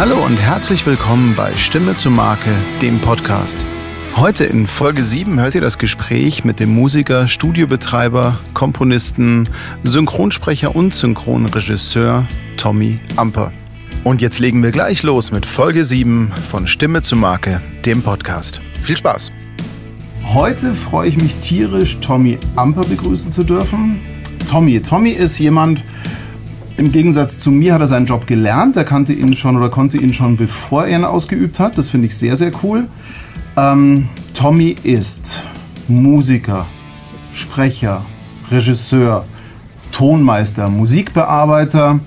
Hallo und herzlich willkommen bei Stimme zur Marke, dem Podcast. Heute in Folge 7 hört ihr das Gespräch mit dem Musiker, Studiobetreiber, Komponisten, Synchronsprecher und Synchronregisseur Tommy Amper. Und jetzt legen wir gleich los mit Folge 7 von Stimme zur Marke, dem Podcast. Viel Spaß! Heute freue ich mich tierisch, Tommy Amper begrüßen zu dürfen. Tommy. Tommy ist jemand, im Gegensatz zu mir hat er seinen Job gelernt. Er kannte ihn schon oder konnte ihn schon, bevor er ihn ausgeübt hat. Das finde ich sehr, sehr cool. Ähm, Tommy ist Musiker, Sprecher, Regisseur, Tonmeister, Musikbearbeiter.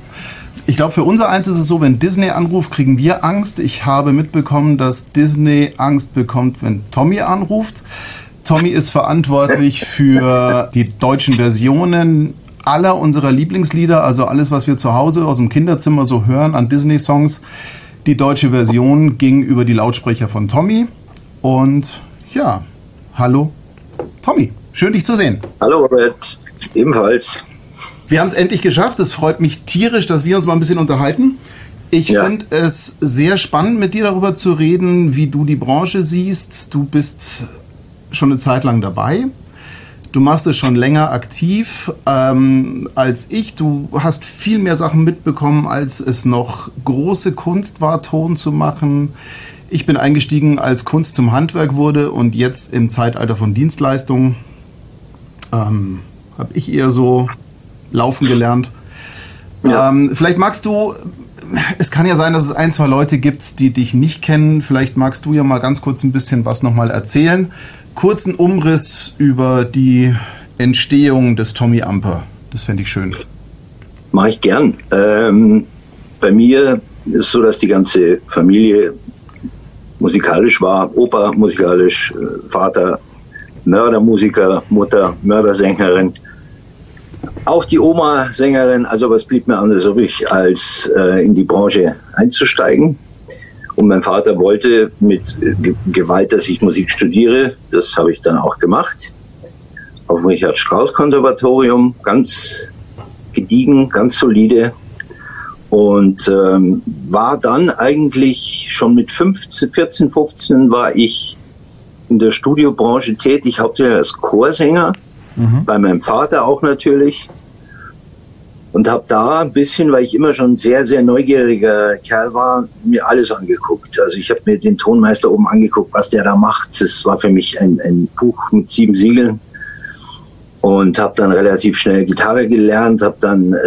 Ich glaube, für unser eins ist es so, wenn Disney anruft, kriegen wir Angst. Ich habe mitbekommen, dass Disney Angst bekommt, wenn Tommy anruft. Tommy ist verantwortlich für die deutschen Versionen aller unserer Lieblingslieder, also alles, was wir zu Hause aus dem Kinderzimmer so hören an Disney-Songs. Die deutsche Version ging über die Lautsprecher von Tommy. Und ja, hallo Tommy, schön dich zu sehen. Hallo Robert, ebenfalls. Wir haben es endlich geschafft. Es freut mich tierisch, dass wir uns mal ein bisschen unterhalten. Ich ja. finde es sehr spannend, mit dir darüber zu reden, wie du die Branche siehst. Du bist schon eine Zeit lang dabei. Du machst es schon länger aktiv ähm, als ich. Du hast viel mehr Sachen mitbekommen, als es noch große Kunst war, Ton zu machen. Ich bin eingestiegen, als Kunst zum Handwerk wurde und jetzt im Zeitalter von Dienstleistungen ähm, habe ich eher so laufen gelernt. Ja. Ähm, vielleicht magst du, es kann ja sein, dass es ein, zwei Leute gibt, die dich nicht kennen. Vielleicht magst du ja mal ganz kurz ein bisschen was nochmal erzählen kurzen Umriss über die Entstehung des Tommy Amper. Das fände ich schön. Mache ich gern. Ähm, bei mir ist es so, dass die ganze Familie musikalisch war. Opa musikalisch, äh, Vater Mördermusiker, Mutter Mördersängerin. Auch die Oma Sängerin. Also was blieb mir anderes übrig, als äh, in die Branche einzusteigen. Und mein Vater wollte mit Gewalt, dass ich Musik studiere. Das habe ich dann auch gemacht. Auf dem Richard Strauss Konservatorium, ganz gediegen, ganz solide. Und ähm, war dann eigentlich schon mit 15, 14, 15 war ich in der Studiobranche tätig, hauptsächlich als Chorsänger, mhm. bei meinem Vater auch natürlich und habe da ein bisschen, weil ich immer schon sehr, sehr neugieriger Kerl war, mir alles angeguckt. Also ich habe mir den Tonmeister oben angeguckt, was der da macht. Das war für mich ein, ein Buch mit sieben Siegeln und habe dann relativ schnell Gitarre gelernt, habe dann äh,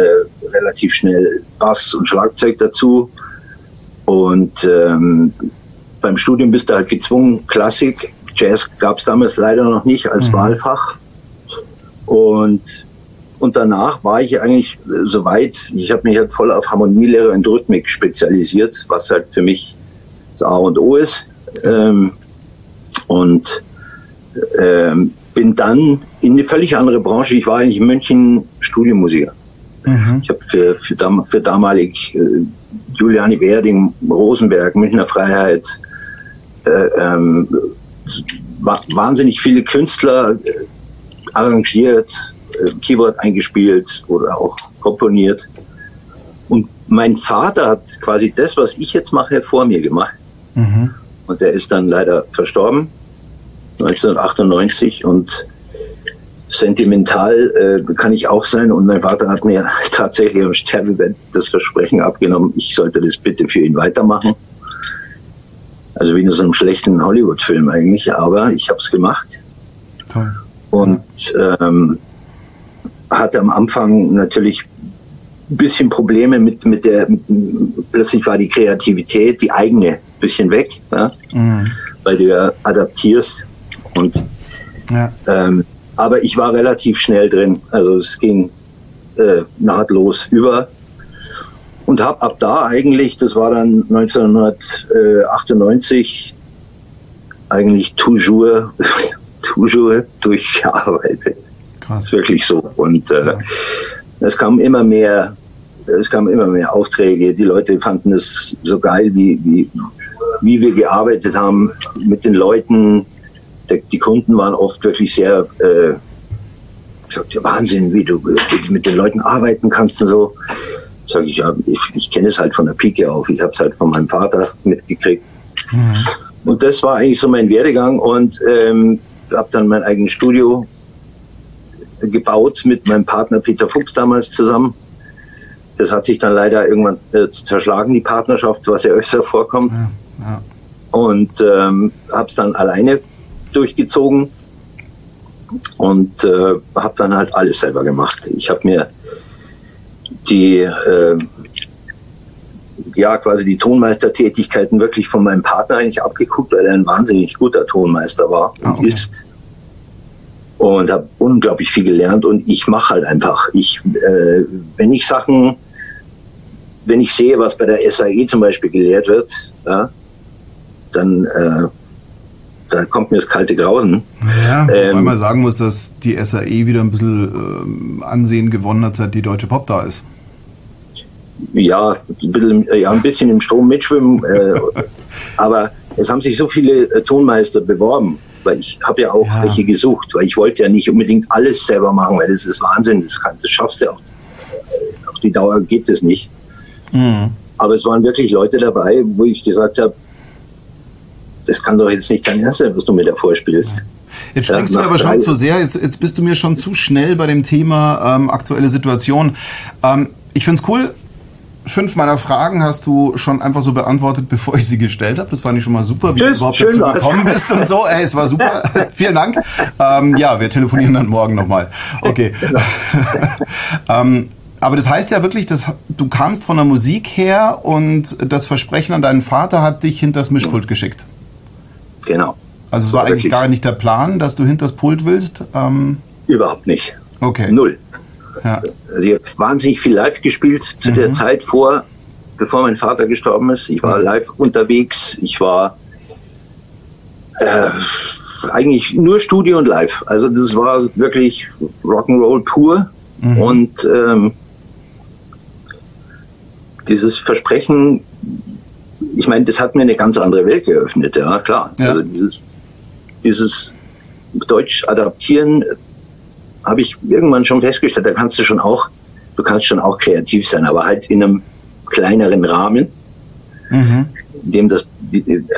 relativ schnell Bass und Schlagzeug dazu und ähm, beim Studium bist du halt gezwungen, Klassik, Jazz gab es damals leider noch nicht als mhm. Wahlfach und und danach war ich eigentlich äh, soweit, ich habe mich halt voll auf Harmonielehre und Rhythmik spezialisiert, was halt für mich das A und O ist. Ähm, und ähm, bin dann in eine völlig andere Branche. Ich war eigentlich in München Studiomusiker. Mhm. Ich habe für, für, dam für damalig äh, Juliane Werding, Rosenberg, Münchner Freiheit, äh, ähm, wahnsinnig viele Künstler äh, arrangiert, Keyboard eingespielt oder auch komponiert. Und mein Vater hat quasi das, was ich jetzt mache, vor mir gemacht. Mhm. Und der ist dann leider verstorben, 1998. Und sentimental äh, kann ich auch sein. Und mein Vater hat mir tatsächlich am Sterbebett das Versprechen abgenommen, ich sollte das bitte für ihn weitermachen. Also wie in so einem schlechten Hollywood-Film eigentlich. Aber ich habe es gemacht. Toll. Und ähm, hatte am Anfang natürlich ein bisschen Probleme mit, mit der, mit, plötzlich war die Kreativität, die eigene, ein bisschen weg, ja? Mhm. weil du ja adaptierst. Und, ja. Ähm, aber ich war relativ schnell drin, also es ging äh, nahtlos über. Und habe ab da eigentlich, das war dann 1998, eigentlich toujours, toujours durchgearbeitet. Krass. ist wirklich so. Und äh, ja. es kam immer mehr, es kamen immer mehr Aufträge. Die Leute fanden es so geil, wie, wie, wie wir gearbeitet haben mit den Leuten. Die Kunden waren oft wirklich sehr, äh, ich sagte, Wahnsinn, wie du, wie du mit den Leuten arbeiten kannst und so. sage ich, ja, ich, ich kenne es halt von der Pike auf. Ich habe es halt von meinem Vater mitgekriegt. Mhm. Und das war eigentlich so mein Werdegang und ähm, habe dann mein eigenes Studio gebaut mit meinem Partner Peter Fuchs damals zusammen. Das hat sich dann leider irgendwann äh, zerschlagen, die Partnerschaft, was ja öfter vorkommt. Ja, ja. Und ähm, habe es dann alleine durchgezogen und äh, habe dann halt alles selber gemacht. Ich habe mir die äh, ja quasi die Tonmeistertätigkeiten wirklich von meinem Partner eigentlich abgeguckt, weil er ein wahnsinnig guter Tonmeister war und ah, okay. ist und habe unglaublich viel gelernt und ich mache halt einfach. Ich, äh, wenn ich Sachen, wenn ich sehe, was bei der SAE zum Beispiel gelehrt wird, ja, dann äh, da kommt mir das kalte Grausen. Ja, ähm, man sagen muss, dass die SAE wieder ein bisschen äh, Ansehen gewonnen hat, seit die Deutsche Pop da ist. Ja, ein bisschen, ja, ein bisschen im Strom mitschwimmen, äh, aber es haben sich so viele äh, Tonmeister beworben weil ich habe ja auch ja. welche gesucht, weil ich wollte ja nicht unbedingt alles selber machen, weil das ist Wahnsinn, das, kann, das schaffst du auch. Auf die Dauer geht es nicht. Mhm. Aber es waren wirklich Leute dabei, wo ich gesagt habe, das kann doch jetzt nicht dein Ernst sein, was du mir da vorspielst. Jetzt springst ja, du aber schon zu sehr, jetzt, jetzt bist du mir schon zu schnell bei dem Thema ähm, aktuelle Situation. Ähm, ich finde es cool, fünf meiner Fragen hast du schon einfach so beantwortet, bevor ich sie gestellt habe. Das fand ich schon mal super, wie Tschüss, du überhaupt dazu gekommen bist und so. Ey, es war super. Vielen Dank. Ähm, ja, wir telefonieren dann morgen nochmal. Okay. Genau. ähm, aber das heißt ja wirklich, dass du kamst von der Musik her und das Versprechen an deinen Vater hat dich hinter das Mischpult geschickt. Genau. Also es war, war eigentlich gar nicht der Plan, dass du hinter das Pult willst? Ähm, Überhaupt nicht. Okay. Null. Ja. Also ich habe wahnsinnig viel live gespielt zu mhm. der Zeit vor, bevor mein Vater gestorben ist. Ich war live unterwegs. Ich war äh, eigentlich nur Studio und Live. Also das war wirklich Rock'n'Roll pur. Mhm. Und ähm, dieses Versprechen, ich meine, das hat mir eine ganz andere Welt geöffnet, ja klar. Ja. Also dieses, dieses Deutsch adaptieren habe ich irgendwann schon festgestellt, da kannst du schon auch, du kannst schon auch kreativ sein, aber halt in einem kleineren Rahmen, mhm. in dem das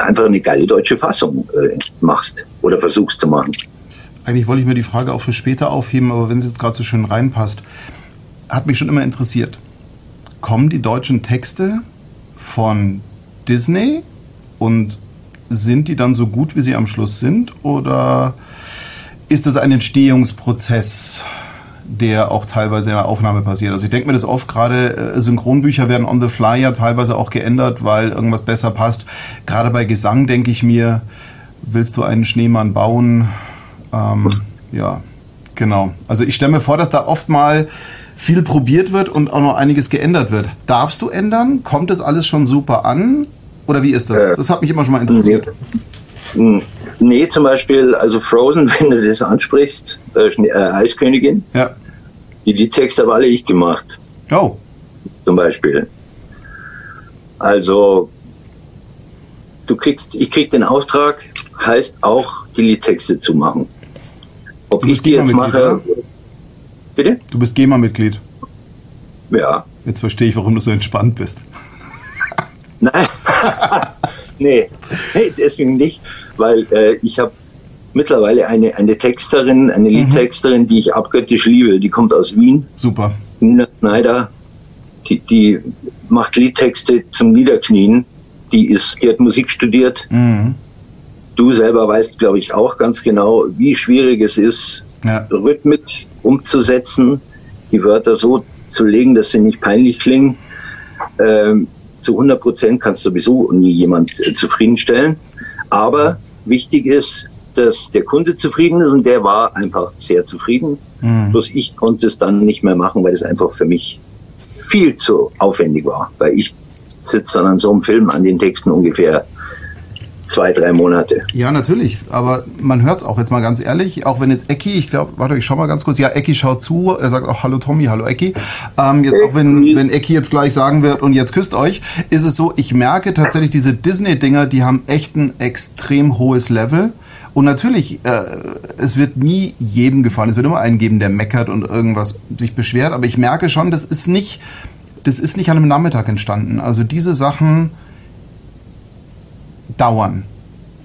einfach eine geile deutsche Fassung äh, machst oder versuchst zu machen. Eigentlich wollte ich mir die Frage auch für später aufheben, aber wenn es jetzt gerade so schön reinpasst, hat mich schon immer interessiert. Kommen die deutschen Texte von Disney und sind die dann so gut, wie sie am Schluss sind? Oder ist das ein Entstehungsprozess, der auch teilweise in der Aufnahme passiert. Also ich denke mir das oft, gerade äh, Synchronbücher werden on the fly ja teilweise auch geändert, weil irgendwas besser passt. Gerade bei Gesang denke ich mir, willst du einen Schneemann bauen? Ähm, ja, genau. Also ich stelle mir vor, dass da oft mal viel probiert wird und auch noch einiges geändert wird. Darfst du ändern? Kommt das alles schon super an? Oder wie ist das? Äh, das hat mich immer schon mal interessiert. Nee, zum Beispiel, also Frozen, wenn du das ansprichst, äh, äh, Eiskönigin. Ja. Die Liedtexte habe alle ich gemacht. Oh. Zum Beispiel. Also, du kriegst, ich krieg den Auftrag, heißt auch, die Liedtexte zu machen. Ob ich die jetzt mache. Oder? Bitte? Du bist GEMA-Mitglied. Ja. Jetzt verstehe ich, warum du so entspannt bist. Nein. nee. nee, deswegen nicht weil äh, ich habe mittlerweile eine, eine Texterin, eine mhm. Liedtexterin, die ich abgöttisch liebe. Die kommt aus Wien. Super. Nina Schneider. Die, die macht Liedtexte zum Niederknien. Die, ist, die hat Musik studiert. Mhm. Du selber weißt, glaube ich, auch ganz genau, wie schwierig es ist, ja. Rhythmik umzusetzen, die Wörter so zu legen, dass sie nicht peinlich klingen. Ähm, zu 100 Prozent kannst du sowieso nie jemand äh, zufriedenstellen. Aber Wichtig ist, dass der Kunde zufrieden ist und der war einfach sehr zufrieden. Mhm. Bloß ich konnte es dann nicht mehr machen, weil es einfach für mich viel zu aufwendig war. Weil ich sitze dann an so einem Film an den Texten ungefähr zwei, drei Monate. Ja, natürlich. Aber man hört es auch jetzt mal ganz ehrlich. Auch wenn jetzt Ecki, ich glaube, warte, ich schau mal ganz kurz. Ja, Ecki schaut zu. Er sagt auch Hallo Tommy, hallo Ecki. Ähm, jetzt, auch wenn, wenn Ecki jetzt gleich sagen wird und jetzt küsst euch, ist es so, ich merke tatsächlich diese Disney-Dinger, die haben echt ein extrem hohes Level. Und natürlich, äh, es wird nie jedem gefallen. Es wird immer einen geben, der meckert und irgendwas sich beschwert. Aber ich merke schon, das ist nicht das ist nicht an einem Nachmittag entstanden. Also diese Sachen dauern.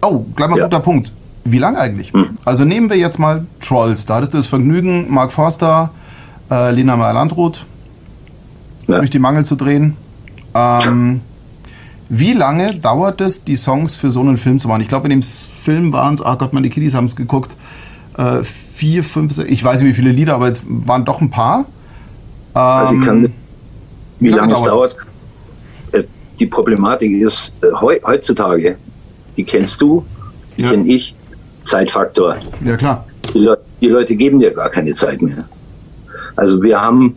Oh, gleich mal ja. guter Punkt. Wie lange eigentlich? Hm. Also nehmen wir jetzt mal Trolls. Da hattest du das Vergnügen, Mark Forster, äh, Lena Meyer-Landrut ja. durch die Mangel zu drehen. Ähm, wie lange dauert es, die Songs für so einen Film zu machen? Ich glaube, in dem Film waren es, ach Gott, meine Kiddies haben es geguckt, äh, vier, fünf, sechs, ich weiß nicht wie viele Lieder, aber es waren doch ein paar. Ähm, also ich kann, wie, wie lange, lange es dauert, äh, die Problematik ist, äh, heutzutage, die kennst du, die ja. kenne ich, Zeitfaktor. Ja, klar. Die, Le die Leute geben dir gar keine Zeit mehr. Also wir haben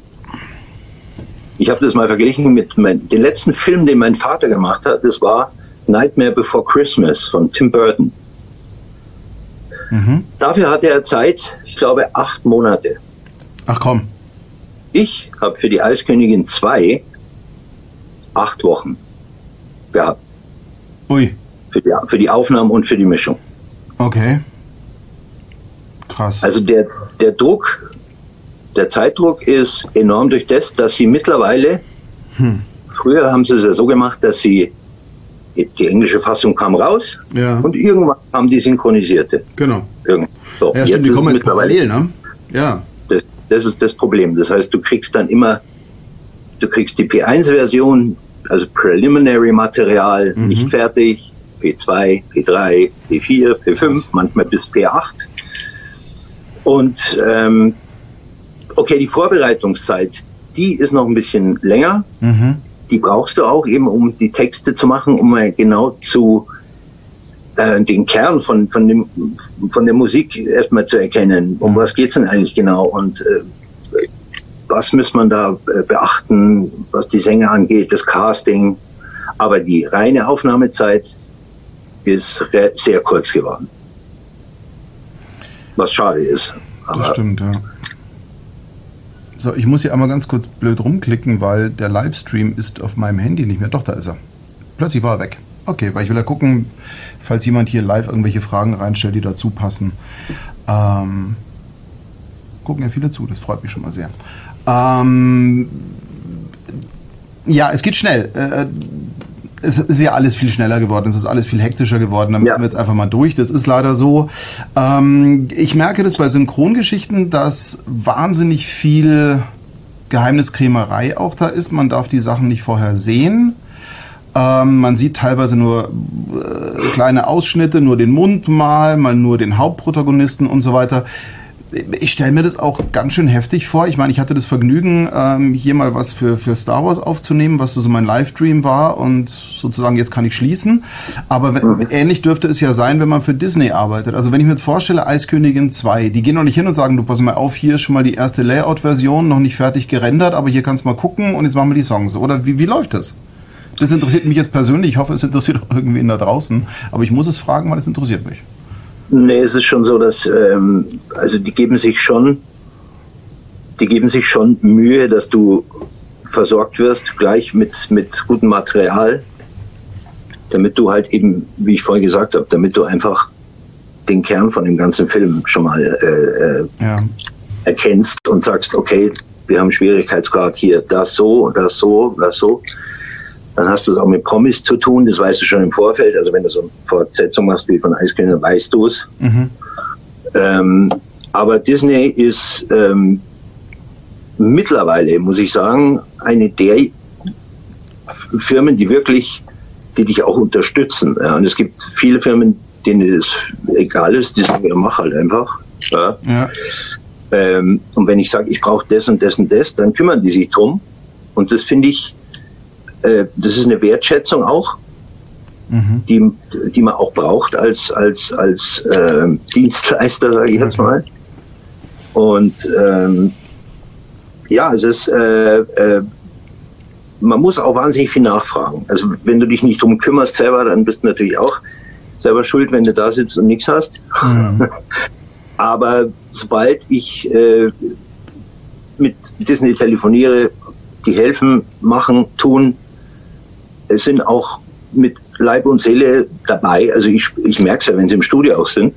ich habe das mal verglichen mit mein, dem letzten Film, den mein Vater gemacht hat. Das war Nightmare Before Christmas von Tim Burton. Mhm. Dafür hatte er Zeit, ich glaube, acht Monate. Ach komm. Ich habe für die Eiskönigin 2 acht Wochen gehabt. Ui. Für die, für die Aufnahmen und für die Mischung. Okay. Krass. Also der, der Druck der Zeitdruck ist enorm durch das, dass sie mittlerweile, hm. früher haben sie es ja so gemacht, dass sie, die englische Fassung kam raus ja. und irgendwann haben die synchronisierte. Genau. So, ja, stimmt, die kommen jetzt parallel, ne? Ja. Das, das ist das Problem. Das heißt, du kriegst dann immer, du kriegst die P1-Version, also Preliminary Material, mhm. nicht fertig, P2, P3, P4, P5, Krass. manchmal bis P8. Und ähm, Okay, die Vorbereitungszeit, die ist noch ein bisschen länger. Mhm. Die brauchst du auch eben, um die Texte zu machen, um mal genau zu äh, den Kern von, von, dem, von der Musik erstmal zu erkennen. Um was geht's denn eigentlich genau? Und äh, was muss man da äh, beachten, was die Sänger angeht, das Casting. Aber die reine Aufnahmezeit ist sehr kurz geworden. Was schade ist. Das stimmt, ja. So, ich muss hier einmal ganz kurz blöd rumklicken, weil der Livestream ist auf meinem Handy nicht mehr. Doch, da ist er. Plötzlich war er weg. Okay, weil ich will ja gucken, falls jemand hier live irgendwelche Fragen reinstellt, die dazu passen. Ähm, gucken ja viele zu, das freut mich schon mal sehr. Ähm, ja, es geht schnell. Äh, es ist ja alles viel schneller geworden, es ist alles viel hektischer geworden. Da müssen ja. wir jetzt einfach mal durch. Das ist leider so. Ähm, ich merke das bei Synchrongeschichten, dass wahnsinnig viel Geheimniskrämerei auch da ist. Man darf die Sachen nicht vorher sehen. Ähm, man sieht teilweise nur äh, kleine Ausschnitte, nur den Mund mal, mal nur den Hauptprotagonisten und so weiter ich stelle mir das auch ganz schön heftig vor. Ich meine, ich hatte das Vergnügen, ähm, hier mal was für, für Star Wars aufzunehmen, was so mein Livestream war und sozusagen jetzt kann ich schließen. Aber mhm. ähnlich dürfte es ja sein, wenn man für Disney arbeitet. Also wenn ich mir jetzt vorstelle, Eiskönigin 2, die gehen noch nicht hin und sagen, du pass mal auf, hier ist schon mal die erste Layout-Version, noch nicht fertig gerendert, aber hier kannst du mal gucken und jetzt machen wir die Songs. Oder wie, wie läuft das? Das interessiert mich jetzt persönlich. Ich hoffe, es interessiert auch irgendwen da draußen. Aber ich muss es fragen, weil es interessiert mich. Nee, es ist schon so, dass ähm, also die geben sich schon, die geben sich schon Mühe, dass du versorgt wirst gleich mit mit gutem Material, damit du halt eben, wie ich vorhin gesagt habe, damit du einfach den Kern von dem ganzen Film schon mal äh, äh, ja. erkennst und sagst, okay, wir haben Schwierigkeitsgrad hier, das so, das so, das so. Dann hast du es auch mit Promis zu tun, das weißt du schon im Vorfeld. Also wenn du so eine Fortsetzung machst wie von Eiskönigin, dann weißt du es. Mhm. Ähm, aber Disney ist ähm, mittlerweile, muss ich sagen, eine der Firmen, die wirklich, die dich auch unterstützen. Ja. Und es gibt viele Firmen, denen es egal ist, die sagen, ja, mach halt einfach. Ja. ja. Ähm, und wenn ich sage, ich brauche das und das und das, dann kümmern die sich drum. Und das finde ich äh, das ist eine Wertschätzung auch, mhm. die, die man auch braucht als, als, als äh, Dienstleister, sage ich jetzt mal. Und ähm, ja, es ist, äh, äh, man muss auch wahnsinnig viel nachfragen. Also wenn du dich nicht drum kümmerst selber, dann bist du natürlich auch selber schuld, wenn du da sitzt und nichts hast. Mhm. Aber sobald ich äh, mit Disney telefoniere, die helfen, machen, tun, sind auch mit Leib und Seele dabei. Also ich, ich merke es ja, wenn sie im Studio auch sind.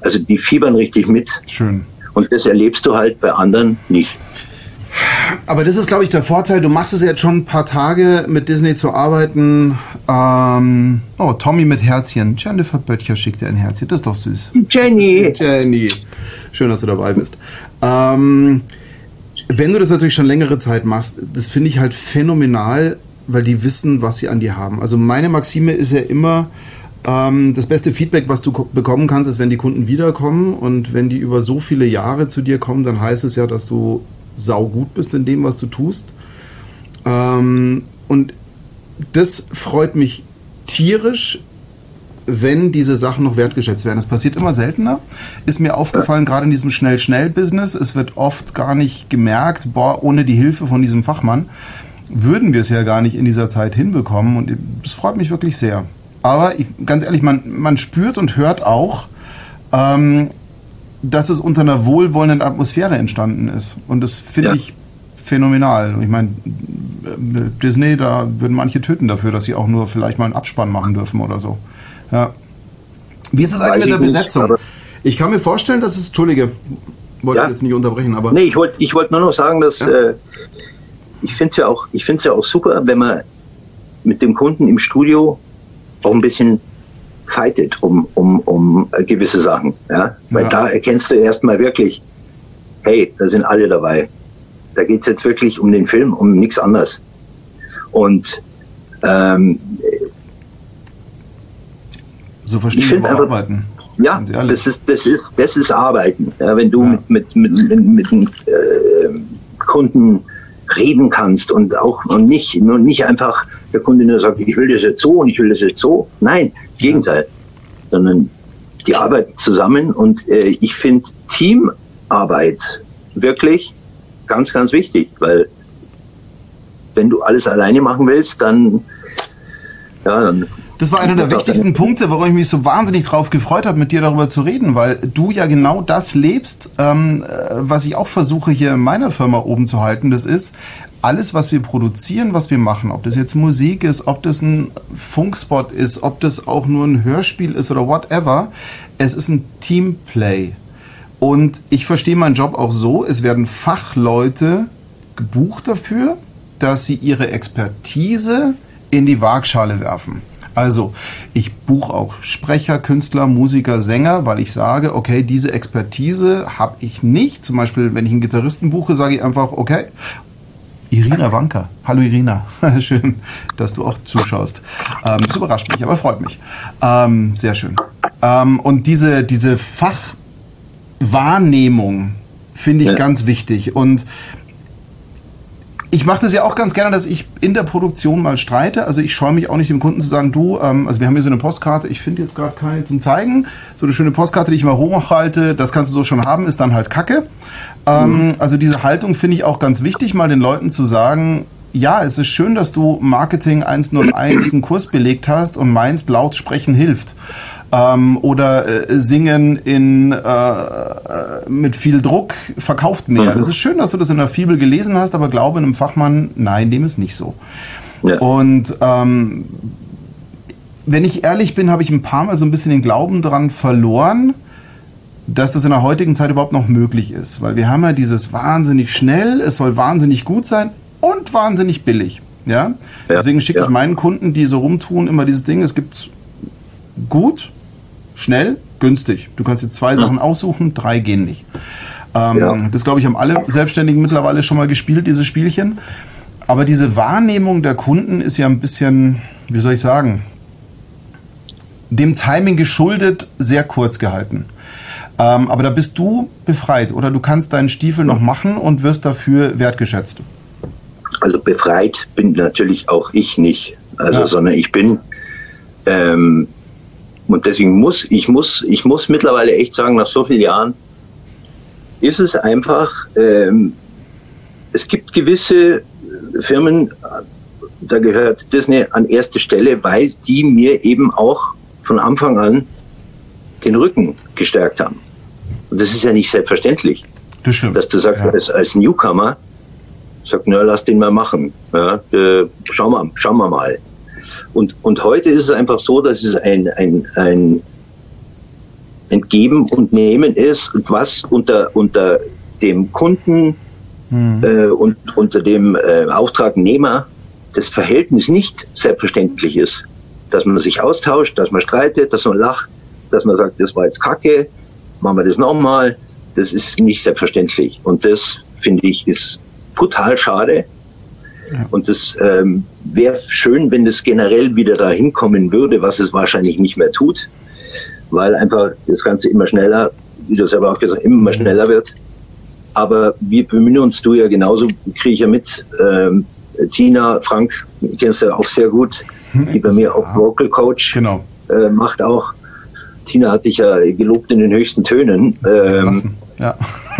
Also die fiebern richtig mit. Schön. Und das erlebst du halt bei anderen nicht. Aber das ist, glaube ich, der Vorteil. Du machst es jetzt schon ein paar Tage mit Disney zu arbeiten. Ähm, oh, Tommy mit Herzchen. Jennifer Böttcher schickt dir ein Herzchen. Das ist doch süß. Jenny. Jenny. Schön, dass du dabei bist. Ähm, wenn du das natürlich schon längere Zeit machst, das finde ich halt phänomenal, weil die wissen, was sie an dir haben. Also meine Maxime ist ja immer, ähm, das beste Feedback, was du bekommen kannst, ist, wenn die Kunden wiederkommen und wenn die über so viele Jahre zu dir kommen, dann heißt es ja, dass du saugut bist in dem, was du tust. Ähm, und das freut mich tierisch, wenn diese Sachen noch wertgeschätzt werden. Das passiert immer seltener. Ist mir aufgefallen, gerade in diesem Schnell-Schnell-Business, es wird oft gar nicht gemerkt, boah, ohne die Hilfe von diesem Fachmann würden wir es ja gar nicht in dieser Zeit hinbekommen. Und das freut mich wirklich sehr. Aber ich, ganz ehrlich, man, man spürt und hört auch, ähm, dass es unter einer wohlwollenden Atmosphäre entstanden ist. Und das finde ja. ich phänomenal. Ich meine, Disney, da würden manche töten dafür, dass sie auch nur vielleicht mal einen Abspann machen dürfen oder so. Ja. Wie ist es eigentlich mit der Besetzung? Ich kann mir vorstellen, dass es, Entschuldige, wollte ja. jetzt nicht unterbrechen, aber. Nee, ich wollte ich wollt nur noch sagen, dass ja. äh, ich finde es ja, auch, ja auch super, wenn man mit dem Kunden im Studio auch ein bisschen fightet um, um, um gewisse Sachen. Ja? Weil ja. da erkennst du erstmal wirklich, hey, da sind alle dabei. Da geht es jetzt wirklich um den Film, um nichts anderes. Und ähm, so verstehe ich, ich einfach, arbeiten. Ja, das ist, das ist, das ist Arbeiten. Ja, wenn du ja. mit, mit, mit, mit, mit äh, Kunden reden kannst und auch und nicht, nur nicht einfach der Kunde nur sagt, ich will das jetzt so und ich will das jetzt so. Nein, Gegenteil. Sondern die arbeiten zusammen und äh, ich finde Teamarbeit wirklich ganz, ganz wichtig, weil wenn du alles alleine machen willst, dann, ja, dann das war einer der wichtigsten Punkte, warum ich mich so wahnsinnig drauf gefreut habe, mit dir darüber zu reden, weil du ja genau das lebst, ähm, äh, was ich auch versuche hier in meiner Firma oben zu halten. Das ist, alles, was wir produzieren, was wir machen, ob das jetzt Musik ist, ob das ein Funkspot ist, ob das auch nur ein Hörspiel ist oder whatever, es ist ein Teamplay. Und ich verstehe meinen Job auch so, es werden Fachleute gebucht dafür, dass sie ihre Expertise in die Waagschale werfen. Also, ich buche auch Sprecher, Künstler, Musiker, Sänger, weil ich sage, okay, diese Expertise habe ich nicht. Zum Beispiel, wenn ich einen Gitarristen buche, sage ich einfach, okay, Irina Wanker. Hallo Irina. schön, dass du auch zuschaust. Ähm, das überrascht mich, aber freut mich. Ähm, sehr schön. Ähm, und diese, diese Fachwahrnehmung finde ich ja. ganz wichtig. Und ich mache das ja auch ganz gerne, dass ich in der Produktion mal streite. Also ich scheue mich auch nicht dem Kunden zu sagen, du, ähm, also wir haben hier so eine Postkarte, ich finde jetzt gerade keine zum Zeigen. So eine schöne Postkarte, die ich mal hochhalte, das kannst du so schon haben, ist dann halt Kacke. Ähm, mhm. Also diese Haltung finde ich auch ganz wichtig, mal den Leuten zu sagen, ja, es ist schön, dass du Marketing 101 einen Kurs belegt hast und meinst, laut sprechen hilft ähm, oder äh, Singen in, äh, mit viel Druck verkauft mehr. Mhm. Das ist schön, dass du das in der Fibel gelesen hast, aber glaube einem Fachmann, nein, dem ist nicht so. Ja. Und ähm, wenn ich ehrlich bin, habe ich ein paar Mal so ein bisschen den Glauben daran verloren, dass das in der heutigen Zeit überhaupt noch möglich ist. Weil wir haben ja dieses wahnsinnig schnell, es soll wahnsinnig gut sein und wahnsinnig billig. Ja? ja Deswegen schicke ja. ich meinen Kunden, die so rumtun, immer dieses Ding, es gibt gut, Schnell, günstig. Du kannst dir zwei Sachen aussuchen, drei gehen nicht. Ähm, ja. Das, glaube ich, haben alle Selbstständigen mittlerweile schon mal gespielt, diese Spielchen. Aber diese Wahrnehmung der Kunden ist ja ein bisschen, wie soll ich sagen, dem Timing geschuldet, sehr kurz gehalten. Ähm, aber da bist du befreit oder du kannst deinen Stiefel noch machen und wirst dafür wertgeschätzt. Also befreit bin natürlich auch ich nicht. Also, ja. sondern ich bin ähm, und deswegen muss ich muss ich muss mittlerweile echt sagen, nach so vielen Jahren ist es einfach, ähm, es gibt gewisse Firmen, da gehört Disney an erste Stelle, weil die mir eben auch von Anfang an den Rücken gestärkt haben. Und das ist ja nicht selbstverständlich. Das stimmt. Dass du sagst, ja. als, als Newcomer, sag, na, lass den mal machen. Ja, äh, schauen, wir, schauen wir mal. Und, und heute ist es einfach so, dass es ein, ein, ein Entgeben und Nehmen ist, was unter, unter dem Kunden mhm. äh, und unter dem äh, Auftragnehmer das Verhältnis nicht selbstverständlich ist. Dass man sich austauscht, dass man streitet, dass man lacht, dass man sagt, das war jetzt Kacke, machen wir das nochmal. Das ist nicht selbstverständlich. Und das, finde ich, ist brutal schade. Ja. Und das ähm, wäre schön, wenn das generell wieder dahin kommen würde, was es wahrscheinlich nicht mehr tut, weil einfach das Ganze immer schneller, wie du selber auch gesagt hast, immer schneller wird. Aber wir bemühen uns, du ja genauso, kriege ich ja mit. Ähm, Tina, Frank, kennst du ja auch sehr gut, die bei mir auch Vocal Coach genau. äh, macht auch. Tina hat dich ja gelobt in den höchsten Tönen. Ähm, ja.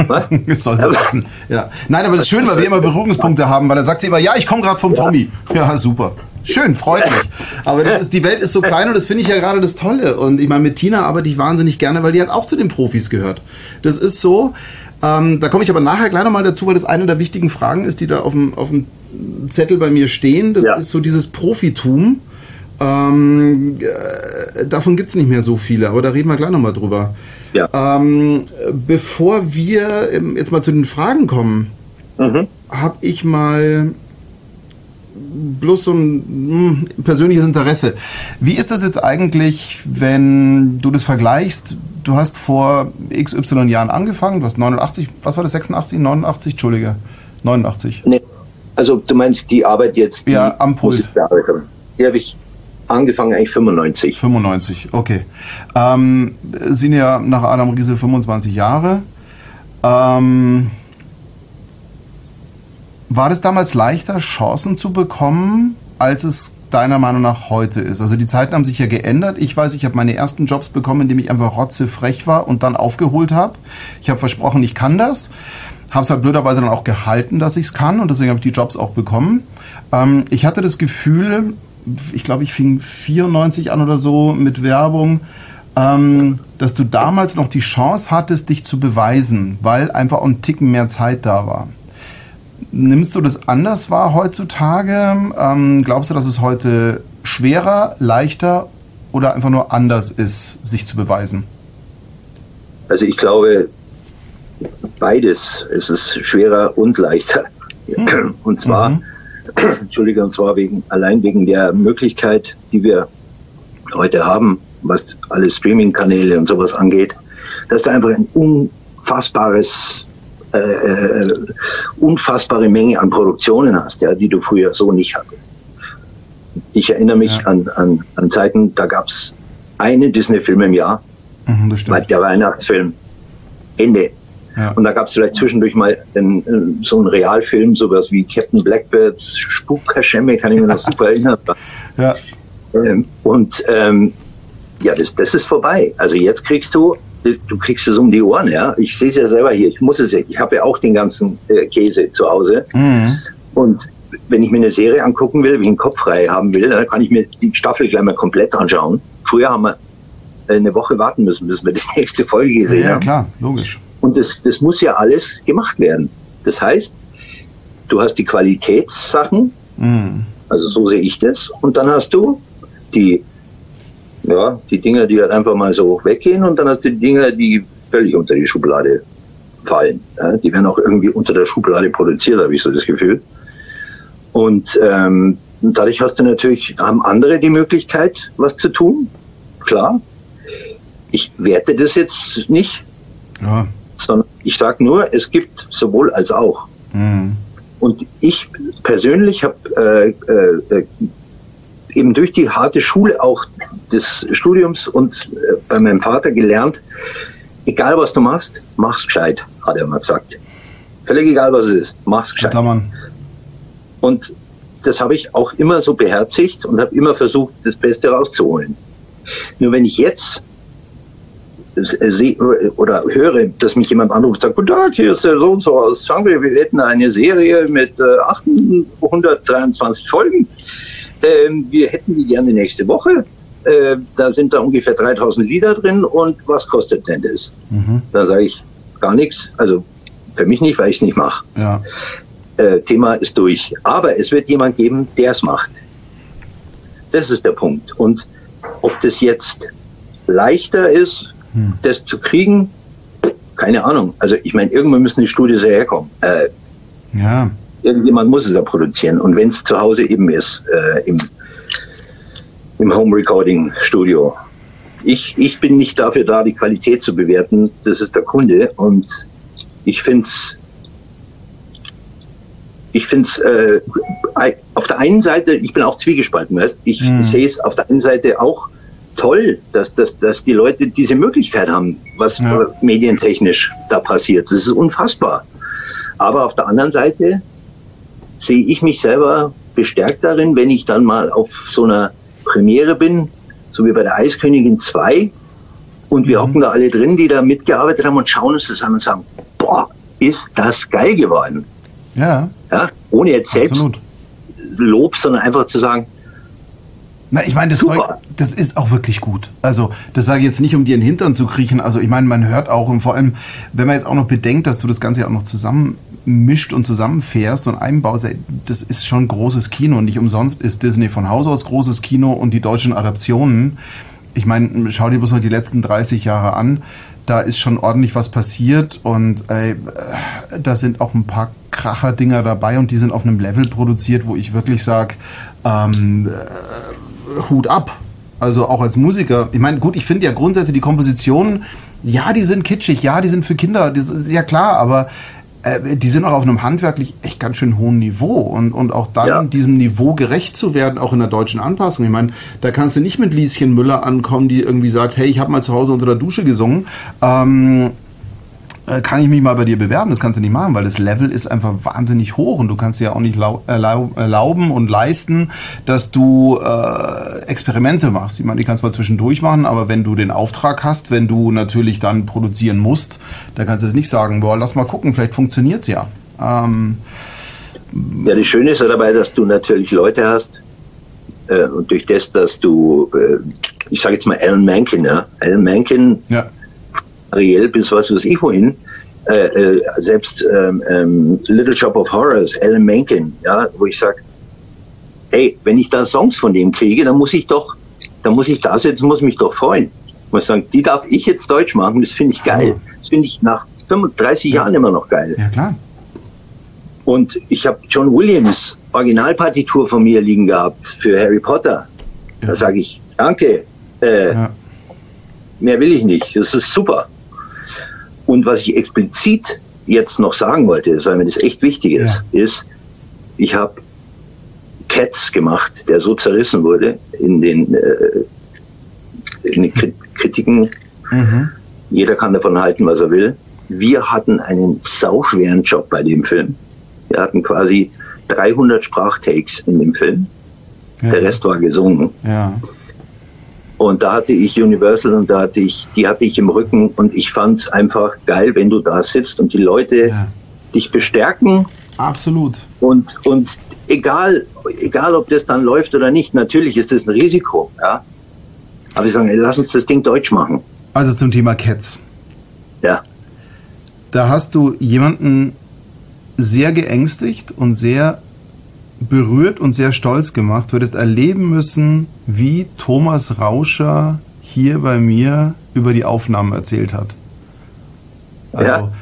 Was? das soll sie lassen. Ja. Nein, aber das ist schön, weil wir immer Berührungspunkte haben, weil er sagt sie immer, ja, ich komme gerade vom ja. Tommy. Ja, super. Schön, freut mich. Aber das ist, die Welt ist so klein und das finde ich ja gerade das Tolle. Und ich meine, mit Tina arbeite ich wahnsinnig gerne, weil die hat auch zu den Profis gehört. Das ist so. Ähm, da komme ich aber nachher gleich nochmal dazu, weil das eine der wichtigen Fragen ist, die da auf dem, auf dem Zettel bei mir stehen. Das ja. ist so dieses Profitum. Ähm, äh, davon gibt es nicht mehr so viele, aber da reden wir gleich nochmal drüber. Ja. Ähm, bevor wir ähm, jetzt mal zu den Fragen kommen, mhm. habe ich mal bloß so ein mh, hm, persönliches Interesse. Wie ist das jetzt eigentlich, wenn du das vergleichst? Du hast vor XY Jahren angefangen, du hast 89, was war das, 86, 89, Entschuldige, 89. Nee, also du meinst die Arbeit jetzt? Die ja, am Pult. Die habe ich angefangen eigentlich 95. 95, okay. Ähm, sind ja nach Adam Riese 25 Jahre. Ähm, war das damals leichter, Chancen zu bekommen, als es deiner Meinung nach heute ist? Also die Zeiten haben sich ja geändert. Ich weiß, ich habe meine ersten Jobs bekommen, indem ich einfach rotzefrech war und dann aufgeholt habe. Ich habe versprochen, ich kann das. Habe es halt blöderweise dann auch gehalten, dass ich es kann und deswegen habe ich die Jobs auch bekommen. Ähm, ich hatte das Gefühl, ich glaube, ich fing 94 an oder so mit Werbung, ähm, dass du damals noch die Chance hattest, dich zu beweisen, weil einfach ein Ticken mehr Zeit da war. Nimmst du das anders wahr heutzutage? Ähm, glaubst du, dass es heute schwerer, leichter oder einfach nur anders ist, sich zu beweisen? Also ich glaube, beides. Es ist schwerer und leichter. Hm. Und zwar mhm Entschuldige, und zwar wegen, allein wegen der Möglichkeit, die wir heute haben, was alle Streaming-Kanäle und sowas angeht, dass du einfach ein unfassbares, äh, äh, unfassbare Menge an Produktionen hast, ja, die du früher so nicht hattest. Ich erinnere mich ja. an, an, an Zeiten, da gab es einen Disney-Film im Jahr, mhm, der Weihnachtsfilm. Ende. Ja. Und da gab es vielleicht zwischendurch mal einen, so einen Realfilm, sowas wie Captain Blackbirds Spukkaschemme, kann ich mir noch super erinnern. Ja. Ähm, und ähm, ja, das, das ist vorbei. Also jetzt kriegst du, du kriegst es um die Ohren, ja. Ich sehe es ja selber hier. Ich muss es, ich habe ja auch den ganzen äh, Käse zu Hause. Mhm. Und wenn ich mir eine Serie angucken will, wie ich einen Kopf frei haben will, dann kann ich mir die Staffel gleich mal komplett anschauen. Früher haben wir eine Woche warten müssen, bis wir die nächste Folge gesehen ja, haben. Ja, klar, logisch. Und das, das muss ja alles gemacht werden. Das heißt, du hast die Qualitätssachen, mhm. also so sehe ich das, und dann hast du die, ja, die Dinge, die halt einfach mal so weggehen, und dann hast du die Dinge, die völlig unter die Schublade fallen. Ja, die werden auch irgendwie unter der Schublade produziert, habe ich so das Gefühl. Und ähm, dadurch hast du natürlich, haben andere die Möglichkeit, was zu tun. Klar. Ich werte das jetzt nicht. Ja sondern ich sage nur, es gibt sowohl als auch. Mhm. Und ich persönlich habe äh, äh, äh, eben durch die harte Schule auch des Studiums und äh, bei meinem Vater gelernt, egal was du machst, mach's gescheit, hat er mal gesagt. Völlig egal was es ist, mach's gescheit. Und das habe ich auch immer so beherzigt und habe immer versucht, das Beste rauszuholen. Nur wenn ich jetzt sehe oder höre, dass mich jemand anruft und sagt, guten Tag, hier ist der so und so aus Changri, wir hätten eine Serie mit äh, 823 Folgen. Ähm, wir hätten die gerne nächste Woche. Äh, da sind da ungefähr 3000 Lieder drin und was kostet denn das? Mhm. Da sage ich gar nichts, also für mich nicht, weil ich es nicht mache. Ja. Äh, Thema ist durch. Aber es wird jemand geben, der es macht. Das ist der Punkt. Und ob das jetzt leichter ist hm. Das zu kriegen, keine Ahnung. Also ich meine, irgendwann müssen die Studios herkommen. Äh, Ja. Irgendjemand muss es ja produzieren. Und wenn es zu Hause eben ist, äh, im, im Home Recording Studio. Ich, ich bin nicht dafür da, die Qualität zu bewerten. Das ist der Kunde. Und ich finde es ich finde es äh, auf der einen Seite, ich bin auch zwiegespalten, weißt? ich mhm. sehe es auf der einen Seite auch toll, dass, dass, dass die Leute diese Möglichkeit haben, was ja. medientechnisch da passiert. Das ist unfassbar. Aber auf der anderen Seite sehe ich mich selber bestärkt darin, wenn ich dann mal auf so einer Premiere bin, so wie bei der Eiskönigin 2, und wir mhm. hocken da alle drin, die da mitgearbeitet haben und schauen uns das an und sagen, boah, ist das geil geworden. Ja. ja ohne jetzt selbst Absolut. Lob, sondern einfach zu sagen, na, ich meine, das Super. Zeug, das ist auch wirklich gut. Also, das sage ich jetzt nicht, um dir in den Hintern zu kriechen. Also, ich meine, man hört auch, und vor allem, wenn man jetzt auch noch bedenkt, dass du das Ganze auch noch zusammenmischt und zusammenfährst und einbaust, das ist schon großes Kino. Und nicht umsonst ist Disney von Haus aus großes Kino und die deutschen Adaptionen. Ich meine, schau dir bloß mal die letzten 30 Jahre an. Da ist schon ordentlich was passiert und äh, da sind auch ein paar Kracher-Dinger dabei und die sind auf einem Level produziert, wo ich wirklich sage, ähm, äh, Hut ab. Also auch als Musiker. Ich meine, gut, ich finde ja grundsätzlich die Kompositionen, ja, die sind kitschig, ja, die sind für Kinder, das ist ja klar, aber äh, die sind auch auf einem handwerklich echt ganz schön hohen Niveau und, und auch dann ja. diesem Niveau gerecht zu werden, auch in der deutschen Anpassung. Ich meine, da kannst du nicht mit Lieschen Müller ankommen, die irgendwie sagt, hey, ich habe mal zu Hause unter der Dusche gesungen. Ähm, äh, kann ich mich mal bei dir bewerben? Das kannst du nicht machen, weil das Level ist einfach wahnsinnig hoch und du kannst dir ja auch nicht erlauben und leisten, dass du äh, Experimente machst. Ich meine, die kannst du mal zwischendurch machen, aber wenn du den Auftrag hast, wenn du natürlich dann produzieren musst, dann kannst du es nicht sagen, boah, lass mal gucken, vielleicht funktioniert es ja. Ähm, ja, das Schöne ist ja dabei, dass du natürlich Leute hast, äh, und durch das, dass du, äh, ich sage jetzt mal Alan Menken, ja, Alan Menken ja Ariel bis was weiß ich wohin. Äh, äh, selbst ähm, ähm, Little Shop of Horrors, Alan Menken, ja, wo ich sage, hey, wenn ich da Songs von dem kriege, dann muss ich doch, dann muss ich da sitzen, muss mich doch freuen. Ich muss sagen, die darf ich jetzt Deutsch machen, das finde ich geil. Das finde ich nach 35 ja. Jahren immer noch geil. Ja, klar. Und ich habe John Williams Originalpartitur von mir liegen gehabt für Harry Potter. Ja. Da sage ich, danke. Äh, ja. Mehr will ich nicht. Das ist super. Und was ich explizit jetzt noch sagen wollte, weil mir das echt wichtig ist, ja. ist, ich habe Cats gemacht, der so zerrissen wurde in den, äh, in den Kritiken. Mhm. Jeder kann davon halten, was er will. Wir hatten einen sauschweren Job bei dem Film. Wir hatten quasi 300 Sprachtakes in dem Film. Ja. Der Rest war gesungen. Ja. Und da hatte ich Universal und da hatte ich, die hatte ich im Rücken und ich fand es einfach geil, wenn du da sitzt und die Leute ja. dich bestärken. Absolut. Und, und egal, egal ob das dann läuft oder nicht, natürlich ist das ein Risiko, ja. Aber ich sage, lass uns das Ding deutsch machen. Also zum Thema Cats. Ja. Da hast du jemanden sehr geängstigt und sehr berührt und sehr stolz gemacht. Du hättest erleben müssen, wie Thomas Rauscher hier bei mir über die Aufnahmen erzählt hat. Also, ja.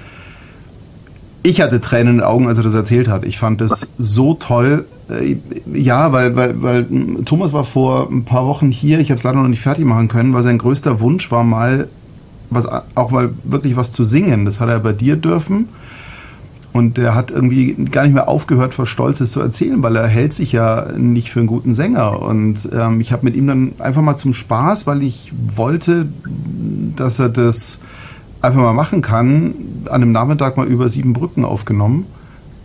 Ich hatte Tränen in den Augen, als er das erzählt hat. Ich fand das so toll. Äh, ja, weil, weil, weil Thomas war vor ein paar Wochen hier. Ich habe es leider noch nicht fertig machen können, weil sein größter Wunsch war mal, was, auch mal wirklich was zu singen. Das hat er bei dir dürfen. Und der hat irgendwie gar nicht mehr aufgehört, vor Stolzes zu erzählen, weil er hält sich ja nicht für einen guten Sänger. Und ähm, ich habe mit ihm dann einfach mal zum Spaß, weil ich wollte, dass er das einfach mal machen kann, an einem Nachmittag mal über sieben Brücken aufgenommen,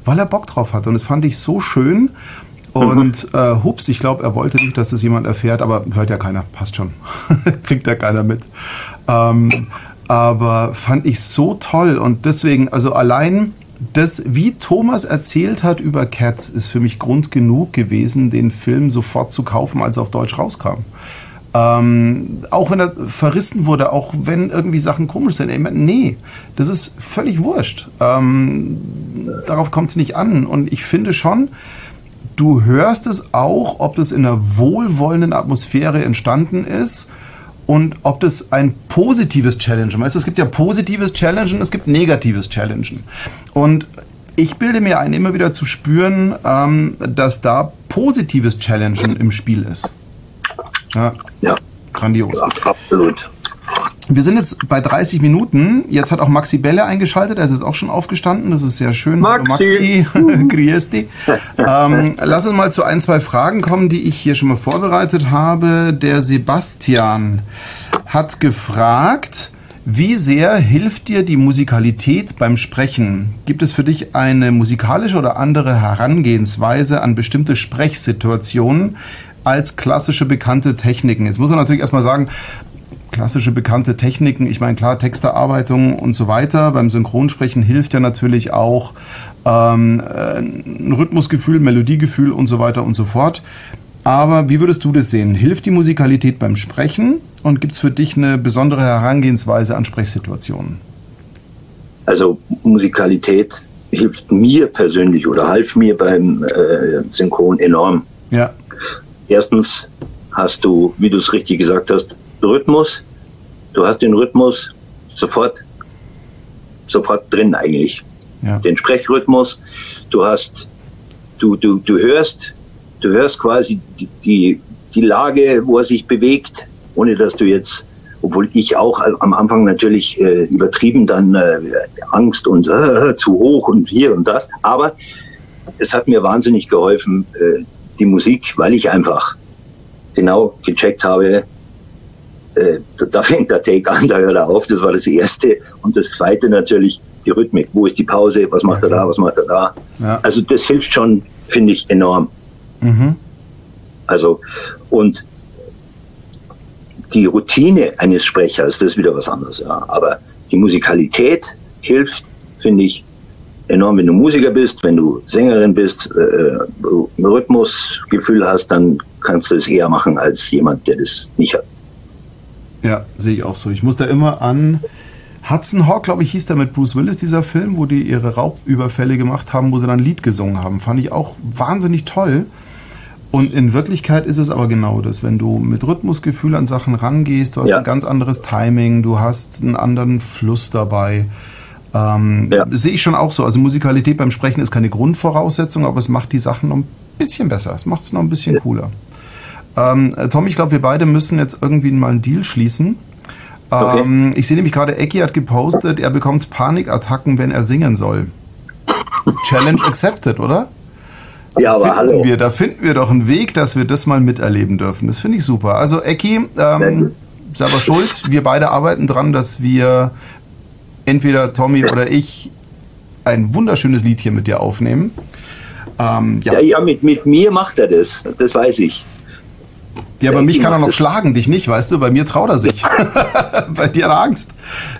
weil er Bock drauf hat. Und das fand ich so schön. Und mhm. äh, hups, ich glaube, er wollte nicht, dass das jemand erfährt, aber hört ja keiner, passt schon. Kriegt ja keiner mit. Ähm, aber fand ich so toll und deswegen, also allein das, wie Thomas erzählt hat über Cats, ist für mich Grund genug gewesen, den Film sofort zu kaufen, als er auf Deutsch rauskam. Ähm, auch wenn er verrissen wurde, auch wenn irgendwie Sachen komisch sind. Nee, das ist völlig wurscht. Ähm, darauf kommt es nicht an. Und ich finde schon, du hörst es auch, ob das in einer wohlwollenden Atmosphäre entstanden ist und ob das ein positives Challengen ist. Es gibt ja positives Challengen, es gibt negatives Challengen. Und Ich bilde mir ein, immer wieder zu spüren, ähm, dass da positives Challengen im Spiel ist. Ja. ja. Grandios. Ja, absolut. Wir sind jetzt bei 30 Minuten. Jetzt hat auch Maxi Bälle eingeschaltet. Er ist jetzt auch schon aufgestanden. Das ist sehr schön. Maxi. Maxi. Griesti. ähm, lass uns mal zu ein, zwei Fragen kommen, die ich hier schon mal vorbereitet habe. Der Sebastian hat gefragt, wie sehr hilft dir die Musikalität beim Sprechen? Gibt es für dich eine musikalische oder andere Herangehensweise an bestimmte Sprechsituationen als klassische bekannte Techniken? Jetzt muss man natürlich erstmal sagen, klassische bekannte Techniken. Ich meine, klar, Texterarbeitung und so weiter. Beim Synchronsprechen hilft ja natürlich auch ähm, ein Rhythmusgefühl, Melodiegefühl und so weiter und so fort. Aber wie würdest du das sehen? Hilft die Musikalität beim Sprechen und gibt es für dich eine besondere Herangehensweise an Sprechsituationen? Also Musikalität hilft mir persönlich oder half mir beim äh, Synchron enorm. Ja. Erstens hast du, wie du es richtig gesagt hast, Rhythmus. Du hast den Rhythmus sofort, sofort drin eigentlich. Ja. Den Sprechrhythmus. Du hast, du, du, du hörst, du hörst quasi die, die, die Lage, wo er sich bewegt, ohne dass du jetzt, obwohl ich auch am Anfang natürlich äh, übertrieben dann äh, Angst und äh, zu hoch und hier und das, aber es hat mir wahnsinnig geholfen, äh, die Musik, weil ich einfach genau gecheckt habe, äh, da fängt der Take an, da hört er auf, das war das Erste. Und das Zweite natürlich die Rhythmik. Wo ist die Pause? Was macht er da? Was macht er da? Ja. Also das hilft schon, finde ich, enorm. Mhm. Also, und die Routine eines Sprechers, das ist wieder was anderes. Ja. Aber die Musikalität hilft, finde ich, enorm, wenn du Musiker bist, wenn du Sängerin bist, äh, äh Rhythmusgefühl hast, dann kannst du es eher machen als jemand, der das nicht hat. Ja, sehe ich auch so. Ich muss da immer an Hudson Hawk, glaube ich, hieß der mit Bruce Willis, dieser Film, wo die ihre Raubüberfälle gemacht haben, wo sie dann ein Lied gesungen haben. Fand ich auch wahnsinnig toll. Und in Wirklichkeit ist es aber genau das, wenn du mit Rhythmusgefühl an Sachen rangehst, du hast ja. ein ganz anderes Timing, du hast einen anderen Fluss dabei. Ähm, ja. Sehe ich schon auch so. Also Musikalität beim Sprechen ist keine Grundvoraussetzung, aber es macht die Sachen noch ein bisschen besser. Es macht es noch ein bisschen cooler. Ähm, Tom, ich glaube, wir beide müssen jetzt irgendwie mal einen Deal schließen. Okay. Ähm, ich sehe nämlich gerade, Ecki hat gepostet, er bekommt Panikattacken, wenn er singen soll. Challenge accepted, oder? Ja, aber hallo. Wir, da finden wir doch einen Weg, dass wir das mal miterleben dürfen. Das finde ich super. Also Ecki, ähm, selber schuld. Wir beide arbeiten dran, dass wir entweder Tommy oder ich ein wunderschönes Lied hier mit dir aufnehmen. Ähm, ja. ja, ja, mit, mit mir macht er das. Das weiß ich. Ja, bei mich kann er noch schlagen, dich nicht, weißt du? Bei mir traut er sich. bei dir hat er Angst.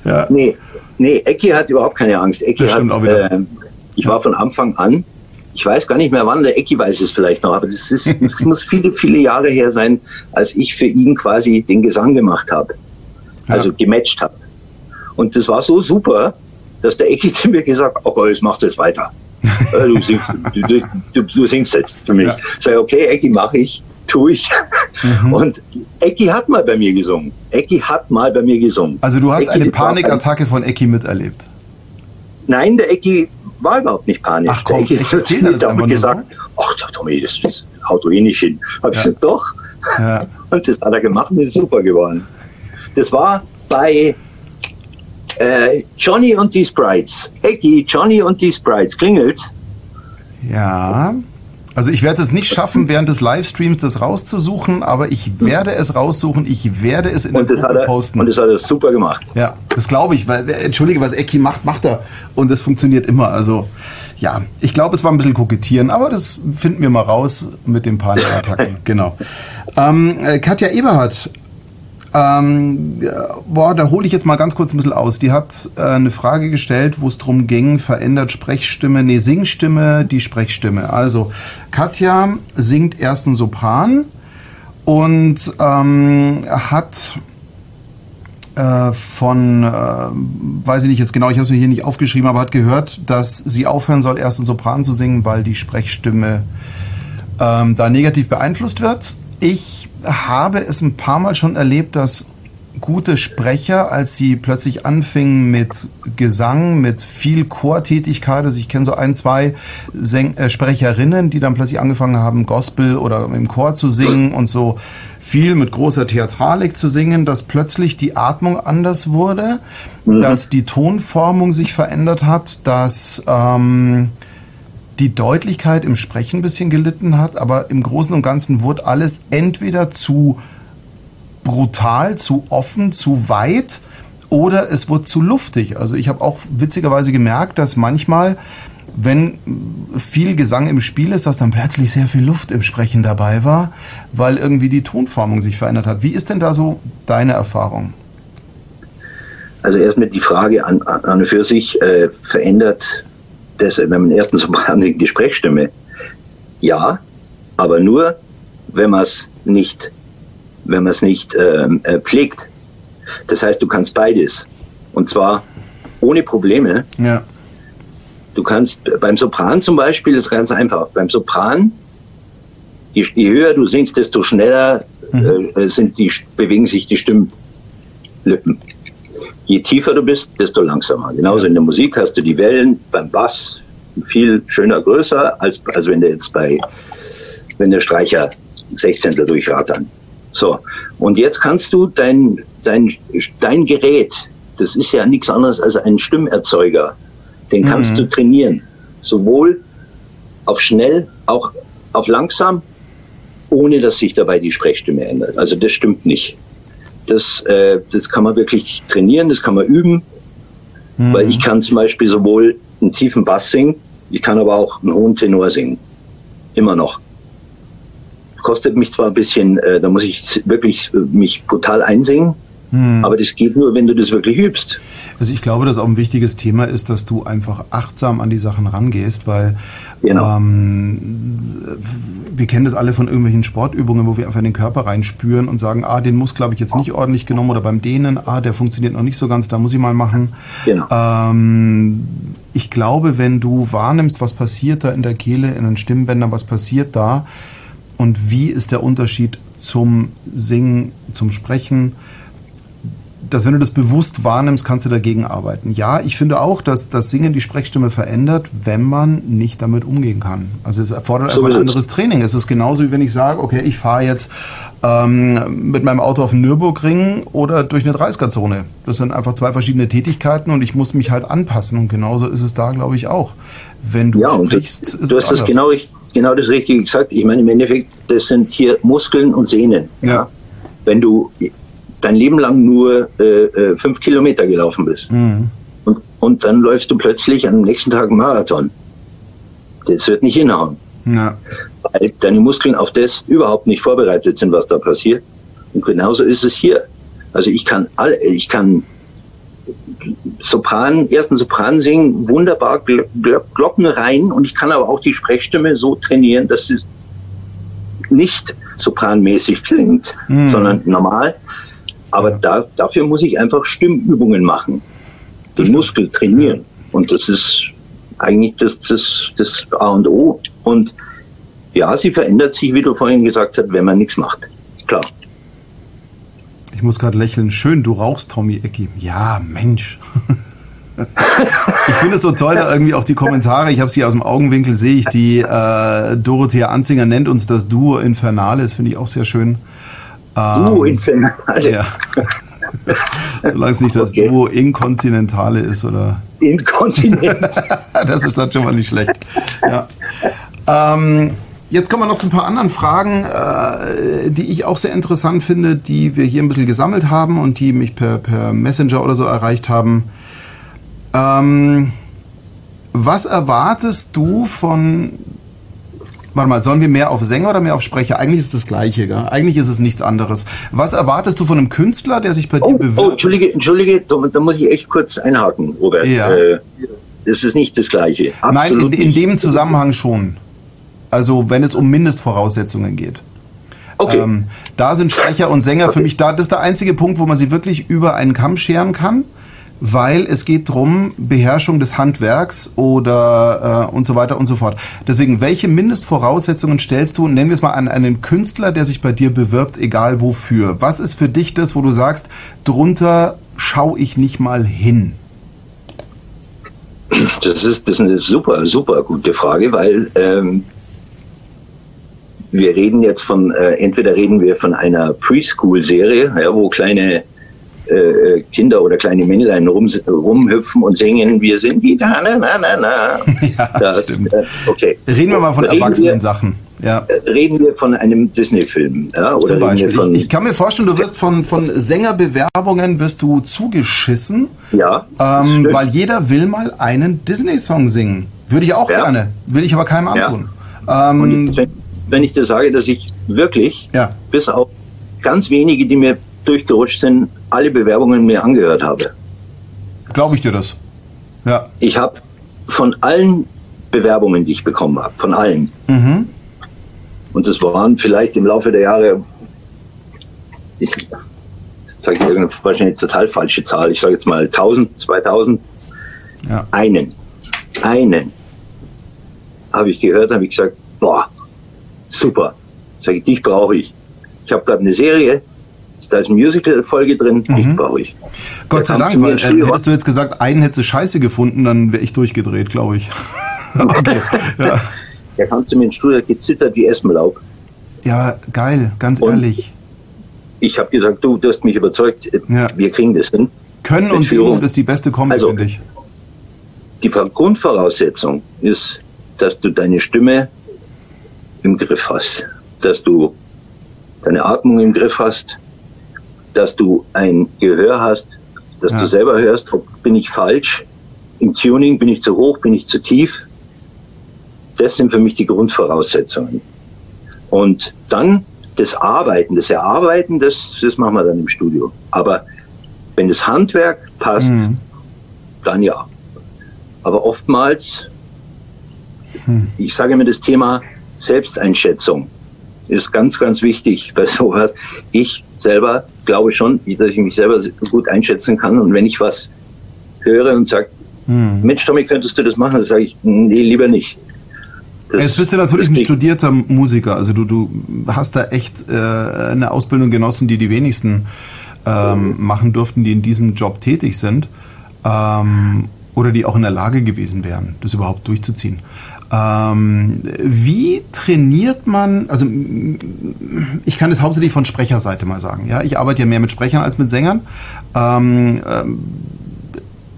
Ja. Nee, nee, Ecki hat überhaupt keine Angst. Ecki hat, äh, ich war von Anfang an, ich weiß gar nicht mehr wann, der Ecki weiß es vielleicht noch, aber das, ist, das muss viele, viele Jahre her sein, als ich für ihn quasi den Gesang gemacht habe. Also ja. gematcht habe. Und das war so super, dass der Ecki zu mir gesagt hat, okay, jetzt machst du es weiter. Äh, du, singst, du, du, du, singst jetzt für mich. Ja. Sag, okay, Ecki, mache ich tue ich. Mhm. Und Ecki hat mal bei mir gesungen. Ecki hat mal bei mir gesungen. Also du hast Ecki eine Panikattacke von Ecki miterlebt? Nein, der Ecki war überhaupt nicht panisch. Ach komm, der Ecki ich erzähle das einfach gesagt, ach Tommy, das, das haut du eh nicht hin. Hab ja. ich gesagt, doch. Ja. Und das hat er gemacht und ist super geworden. Das war bei äh, Johnny und die Sprites. Ecki, Johnny und die Sprites. Klingelt? Ja. Also ich werde es nicht schaffen, während des Livestreams das rauszusuchen, aber ich werde es raussuchen, ich werde es in und der Gruppe posten. Und das hat er super gemacht. Ja, das glaube ich, weil, entschuldige, was Eki macht, macht er. Und das funktioniert immer. Also ja, ich glaube, es war ein bisschen kokettieren, aber das finden wir mal raus mit den Panikattacken. genau. Ähm, äh, Katja Eberhardt ähm, boah, da hole ich jetzt mal ganz kurz ein bisschen aus. Die hat äh, eine Frage gestellt, wo es darum ging, verändert Sprechstimme, nee, Singstimme, die Sprechstimme. Also, Katja singt ersten Sopran und ähm, hat äh, von, äh, weiß ich nicht jetzt genau, ich habe es mir hier nicht aufgeschrieben, aber hat gehört, dass sie aufhören soll, ersten Sopran zu singen, weil die Sprechstimme ähm, da negativ beeinflusst wird. Ich habe es ein paar Mal schon erlebt, dass gute Sprecher, als sie plötzlich anfingen mit Gesang, mit viel Chortätigkeit. Also ich kenne so ein, zwei Säng äh, Sprecherinnen, die dann plötzlich angefangen haben, Gospel oder im Chor zu singen und so viel mit großer Theatralik zu singen, dass plötzlich die Atmung anders wurde, mhm. dass die Tonformung sich verändert hat, dass ähm, die Deutlichkeit im Sprechen ein bisschen gelitten hat, aber im Großen und Ganzen wurde alles entweder zu brutal, zu offen, zu weit oder es wurde zu luftig. Also ich habe auch witzigerweise gemerkt, dass manchmal, wenn viel Gesang im Spiel ist, dass dann plötzlich sehr viel Luft im Sprechen dabei war, weil irgendwie die Tonformung sich verändert hat. Wie ist denn da so deine Erfahrung? Also erstmal die Frage an, an und für sich, äh, verändert das, wenn man erstens Sopran die Sprechstimme? Ja, aber nur, wenn man es nicht wenn man es nicht ähm, äh, pflegt. Das heißt, du kannst beides. Und zwar ohne Probleme. Ja. Du kannst beim Sopran zum Beispiel, das ist ganz einfach. Beim Sopran, je, je höher du singst, desto schneller mhm. äh, sind die, bewegen sich die Stimmlippen. Je tiefer du bist, desto langsamer. Genauso in der Musik hast du die Wellen beim Bass viel schöner größer, als, als wenn der jetzt bei, wenn der Streicher Sechzehntel durchrattern. So, und jetzt kannst du dein, dein, dein Gerät, das ist ja nichts anderes als ein Stimmerzeuger, den kannst mhm. du trainieren. Sowohl auf schnell, auch auf langsam, ohne dass sich dabei die Sprechstimme ändert. Also das stimmt nicht. Das, äh, das kann man wirklich trainieren, das kann man üben. Mhm. Weil ich kann zum Beispiel sowohl einen tiefen Bass singen, ich kann aber auch einen hohen Tenor singen. Immer noch kostet mich zwar ein bisschen, äh, da muss ich wirklich mich brutal einsingen, hm. aber das geht nur, wenn du das wirklich übst. Also ich glaube, dass auch ein wichtiges Thema ist, dass du einfach achtsam an die Sachen rangehst, weil genau. ähm, wir kennen das alle von irgendwelchen Sportübungen, wo wir einfach in den Körper reinspüren und sagen, ah, den Muskel habe ich jetzt nicht ordentlich genommen oder beim Dehnen, ah, der funktioniert noch nicht so ganz, da muss ich mal machen. Genau. Ähm, ich glaube, wenn du wahrnimmst, was passiert da in der Kehle, in den Stimmbändern, was passiert da, und wie ist der Unterschied zum Singen, zum Sprechen? Dass wenn du das bewusst wahrnimmst, kannst du dagegen arbeiten. Ja, ich finde auch, dass das Singen die Sprechstimme verändert, wenn man nicht damit umgehen kann. Also es erfordert so einfach ein anderes Training. Es ist genauso wie wenn ich sage, okay, ich fahre jetzt ähm, mit meinem Auto auf den Nürburgring oder durch eine 30er-Zone. Das sind einfach zwei verschiedene Tätigkeiten und ich muss mich halt anpassen. Und genauso ist es da, glaube ich, auch. Wenn du ja, sprichst, du, du hast das genau genau das Richtige gesagt. Ich meine, im Endeffekt, das sind hier Muskeln und Sehnen. Ja. ja. Wenn du dein Leben lang nur äh, äh, fünf Kilometer gelaufen bist mhm. und, und dann läufst du plötzlich am nächsten Tag einen Marathon. Das wird nicht hinhauen. Ja. Weil deine Muskeln auf das überhaupt nicht vorbereitet sind, was da passiert. Und genauso ist es hier. Also ich kann alle, ich kann Sopran, ersten Sopran singen, wunderbar Glocken rein und ich kann aber auch die Sprechstimme so trainieren, dass sie nicht sopranmäßig klingt, mhm. sondern normal. Aber da, dafür muss ich einfach Stimmübungen machen, den Muskel trainieren. Und das ist eigentlich das, das, das A und O. Und ja, sie verändert sich, wie du vorhin gesagt hast, wenn man nichts macht. Klar. Ich muss gerade lächeln. Schön, du rauchst, Tommy Ecki. Ja, Mensch. ich finde es so toll, da irgendwie auch die Kommentare. Ich habe sie aus dem Augenwinkel, sehe ich, die äh, Dorothea Anzinger nennt uns das Duo Infernale. Das finde ich auch sehr schön. Ähm, Duo Infernale. Ja. Solange es nicht das okay. Duo Inkontinentale ist, oder? Inkontinent. das ist halt schon mal nicht schlecht. Ja. Ähm, Jetzt kommen wir noch zu ein paar anderen Fragen, äh, die ich auch sehr interessant finde, die wir hier ein bisschen gesammelt haben und die mich per, per Messenger oder so erreicht haben. Ähm, was erwartest du von. Warte mal, sollen wir mehr auf Sänger oder mehr auf Sprecher? Eigentlich ist es das Gleiche, gell? Eigentlich ist es nichts anderes. Was erwartest du von einem Künstler, der sich bei oh, dir bewirbt? Oh, Entschuldige, Entschuldige, da, da, muss ich echt kurz einhaken, Robert. Ja. Äh, das ist nicht das Gleiche. Absolut Nein, in, in dem Zusammenhang schon. Also wenn es um Mindestvoraussetzungen geht. Okay. Ähm, da sind Sprecher und Sänger okay. für mich da. Das ist der einzige Punkt, wo man sie wirklich über einen Kamm scheren kann, weil es geht darum, Beherrschung des Handwerks oder äh, und so weiter und so fort. Deswegen, welche Mindestvoraussetzungen stellst du, nennen wir es mal an einen Künstler, der sich bei dir bewirbt, egal wofür? Was ist für dich das, wo du sagst, drunter schaue ich nicht mal hin? Das ist, das ist eine super, super gute Frage, weil ähm, wir reden jetzt von, äh, entweder reden wir von einer Preschool-Serie, ja, wo kleine äh, Kinder oder kleine Männlein rum, rumhüpfen und singen, wir sind die da, na, na, na, na. Ja, das, äh, okay. Reden wir mal von reden erwachsenen wir, Sachen. Ja. Äh, reden wir von einem Disney-Film. Ja, Zum Beispiel. Ich, ich, kann mir vorstellen, du wirst von, von Sängerbewerbungen wirst du zugeschissen. Ja. Ähm, weil jeder will mal einen Disney-Song singen. Würde ich auch ja. gerne. Will ich aber keinem antun. Ja. Ähm, wenn, wenn ich dir sage, dass ich wirklich, ja. bis auf ganz wenige, die mir durchgerutscht sind, alle Bewerbungen mir angehört habe. Glaube ich dir das? Ja. Ich habe von allen Bewerbungen, die ich bekommen habe, von allen. Mhm. Und das waren vielleicht im Laufe der Jahre, ich sage ich wahrscheinlich total falsche Zahl, ich sage jetzt mal 1000, 2000, ja. einen, einen habe ich gehört, habe ich gesagt, boah, super, sage ich, dich brauche ich. Ich habe gerade eine Serie, da ist eine Musical-Folge drin, mhm. ich brauche ich. Gott sei Dank, weil äh, hättest du jetzt gesagt, einen hättest du scheiße gefunden, dann wäre ich durchgedreht, glaube ich. okay. ja. Der kam zu mir ins Studio, gezittert wie Espenlaub. Ja, geil, ganz und ehrlich. Ich habe gesagt, du, du hast mich überzeugt, ja. wir kriegen das hin. Können und Demut ist die beste Kombi, also, finde ich. Die Grundvoraussetzung ist, dass du deine Stimme im Griff hast, dass du deine Atmung im Griff hast, dass du ein Gehör hast, dass ja. du selber hörst, ob bin ich falsch, im Tuning bin ich zu hoch, bin ich zu tief. Das sind für mich die Grundvoraussetzungen. Und dann das Arbeiten, das Erarbeiten, das, das machen wir dann im Studio. Aber wenn das Handwerk passt, mhm. dann ja. Aber oftmals, mhm. ich sage mir das Thema Selbsteinschätzung ist ganz, ganz wichtig bei sowas. Ich selber glaube schon, dass ich mich selber gut einschätzen kann. Und wenn ich was höre und sage, hm. Mensch, Tommy, könntest du das machen? Dann sage ich, nee, lieber nicht. Das, Jetzt bist du natürlich ein studierter Musiker. Also du, du hast da echt äh, eine Ausbildung genossen, die die wenigsten ähm, machen durften, die in diesem Job tätig sind. Ähm, oder die auch in der Lage gewesen wären, das überhaupt durchzuziehen. Ähm, wie trainiert man, also ich kann das hauptsächlich von Sprecherseite mal sagen, ja, ich arbeite ja mehr mit Sprechern als mit Sängern. Ähm, ähm,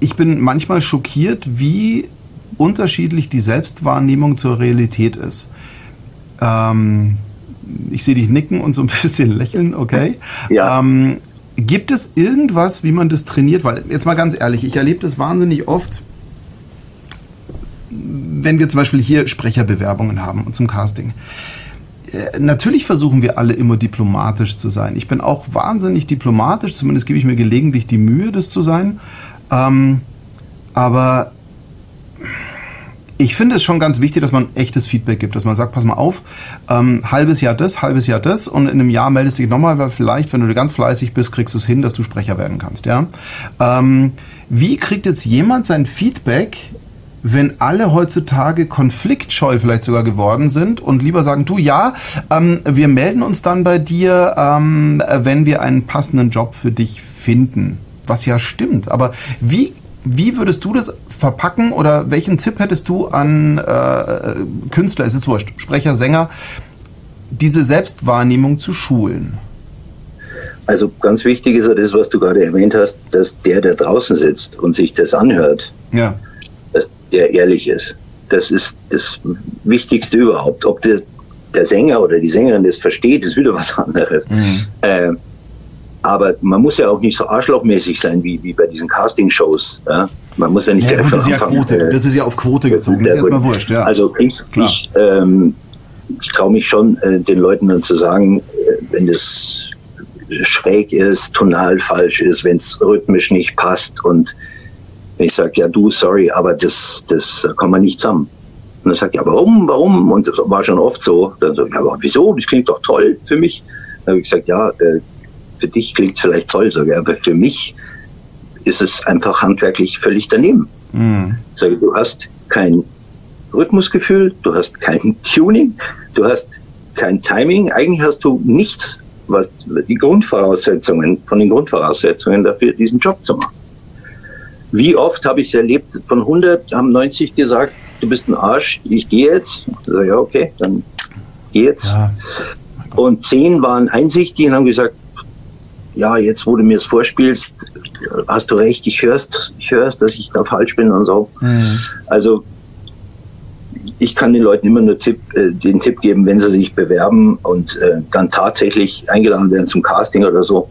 ich bin manchmal schockiert, wie unterschiedlich die Selbstwahrnehmung zur Realität ist. Ähm, ich sehe dich nicken und so ein bisschen lächeln, okay? Ja. Ähm, gibt es irgendwas, wie man das trainiert? Weil, jetzt mal ganz ehrlich, ich erlebe das wahnsinnig oft wenn wir zum Beispiel hier Sprecherbewerbungen haben und zum Casting. Äh, natürlich versuchen wir alle immer diplomatisch zu sein. Ich bin auch wahnsinnig diplomatisch, zumindest gebe ich mir gelegentlich die Mühe, das zu sein. Ähm, aber ich finde es schon ganz wichtig, dass man echtes Feedback gibt, dass man sagt, pass mal auf, ähm, halbes Jahr das, halbes Jahr das und in einem Jahr meldest du dich nochmal, weil vielleicht, wenn du ganz fleißig bist, kriegst du es hin, dass du Sprecher werden kannst. Ja? Ähm, wie kriegt jetzt jemand sein Feedback wenn alle heutzutage konfliktscheu vielleicht sogar geworden sind und lieber sagen, du ja, ähm, wir melden uns dann bei dir, ähm, wenn wir einen passenden Job für dich finden. Was ja stimmt. Aber wie wie würdest du das verpacken oder welchen Tipp hättest du an äh, Künstler, es ist wurscht, Sprecher, Sänger, diese Selbstwahrnehmung zu schulen? Also ganz wichtig ist ja das, was du gerade erwähnt hast, dass der, der draußen sitzt und sich das anhört, ja der ehrlich ist. Das ist das Wichtigste überhaupt. Ob der, der Sänger oder die Sängerin das versteht, ist wieder was anderes. Mhm. Äh, aber man muss ja auch nicht so arschlochmäßig sein wie, wie bei diesen Casting-Shows. Ja? Man muss ja nicht. Ja, gut, das ist ja Quote. Äh, das ist ja auf Quote gezogen. Das ist erstmal wurscht. Ja. Also ich, ich, ähm, ich traue mich schon, äh, den Leuten dann zu sagen, äh, wenn das schräg ist, tonal falsch ist, wenn es rhythmisch nicht passt und ich sage, ja du, sorry, aber das, das kann man nicht zusammen. Und dann sagt ja, warum, warum? Und das war schon oft so. Dann so, ja, aber wieso? Das klingt doch toll für mich. Dann habe ich gesagt, ja, äh, für dich klingt es vielleicht toll, sage aber für mich ist es einfach handwerklich völlig daneben. Mhm. Ich sage, du hast kein Rhythmusgefühl, du hast kein Tuning, du hast kein Timing. Eigentlich hast du nichts, was die Grundvoraussetzungen, von den Grundvoraussetzungen dafür, diesen Job zu machen. Wie oft habe ich es erlebt, von 100 haben 90 gesagt, du bist ein Arsch, ich gehe jetzt. Also, ja, okay, dann geh jetzt. Ja. Und 10 waren einsichtig und haben gesagt, ja, jetzt wo du mir es vorspielst, hast du recht, ich hörst, ich hörst, dass ich da falsch bin und so. Mhm. Also ich kann den Leuten immer nur Tipp, äh, den Tipp geben, wenn sie sich bewerben und äh, dann tatsächlich eingeladen werden zum Casting oder so,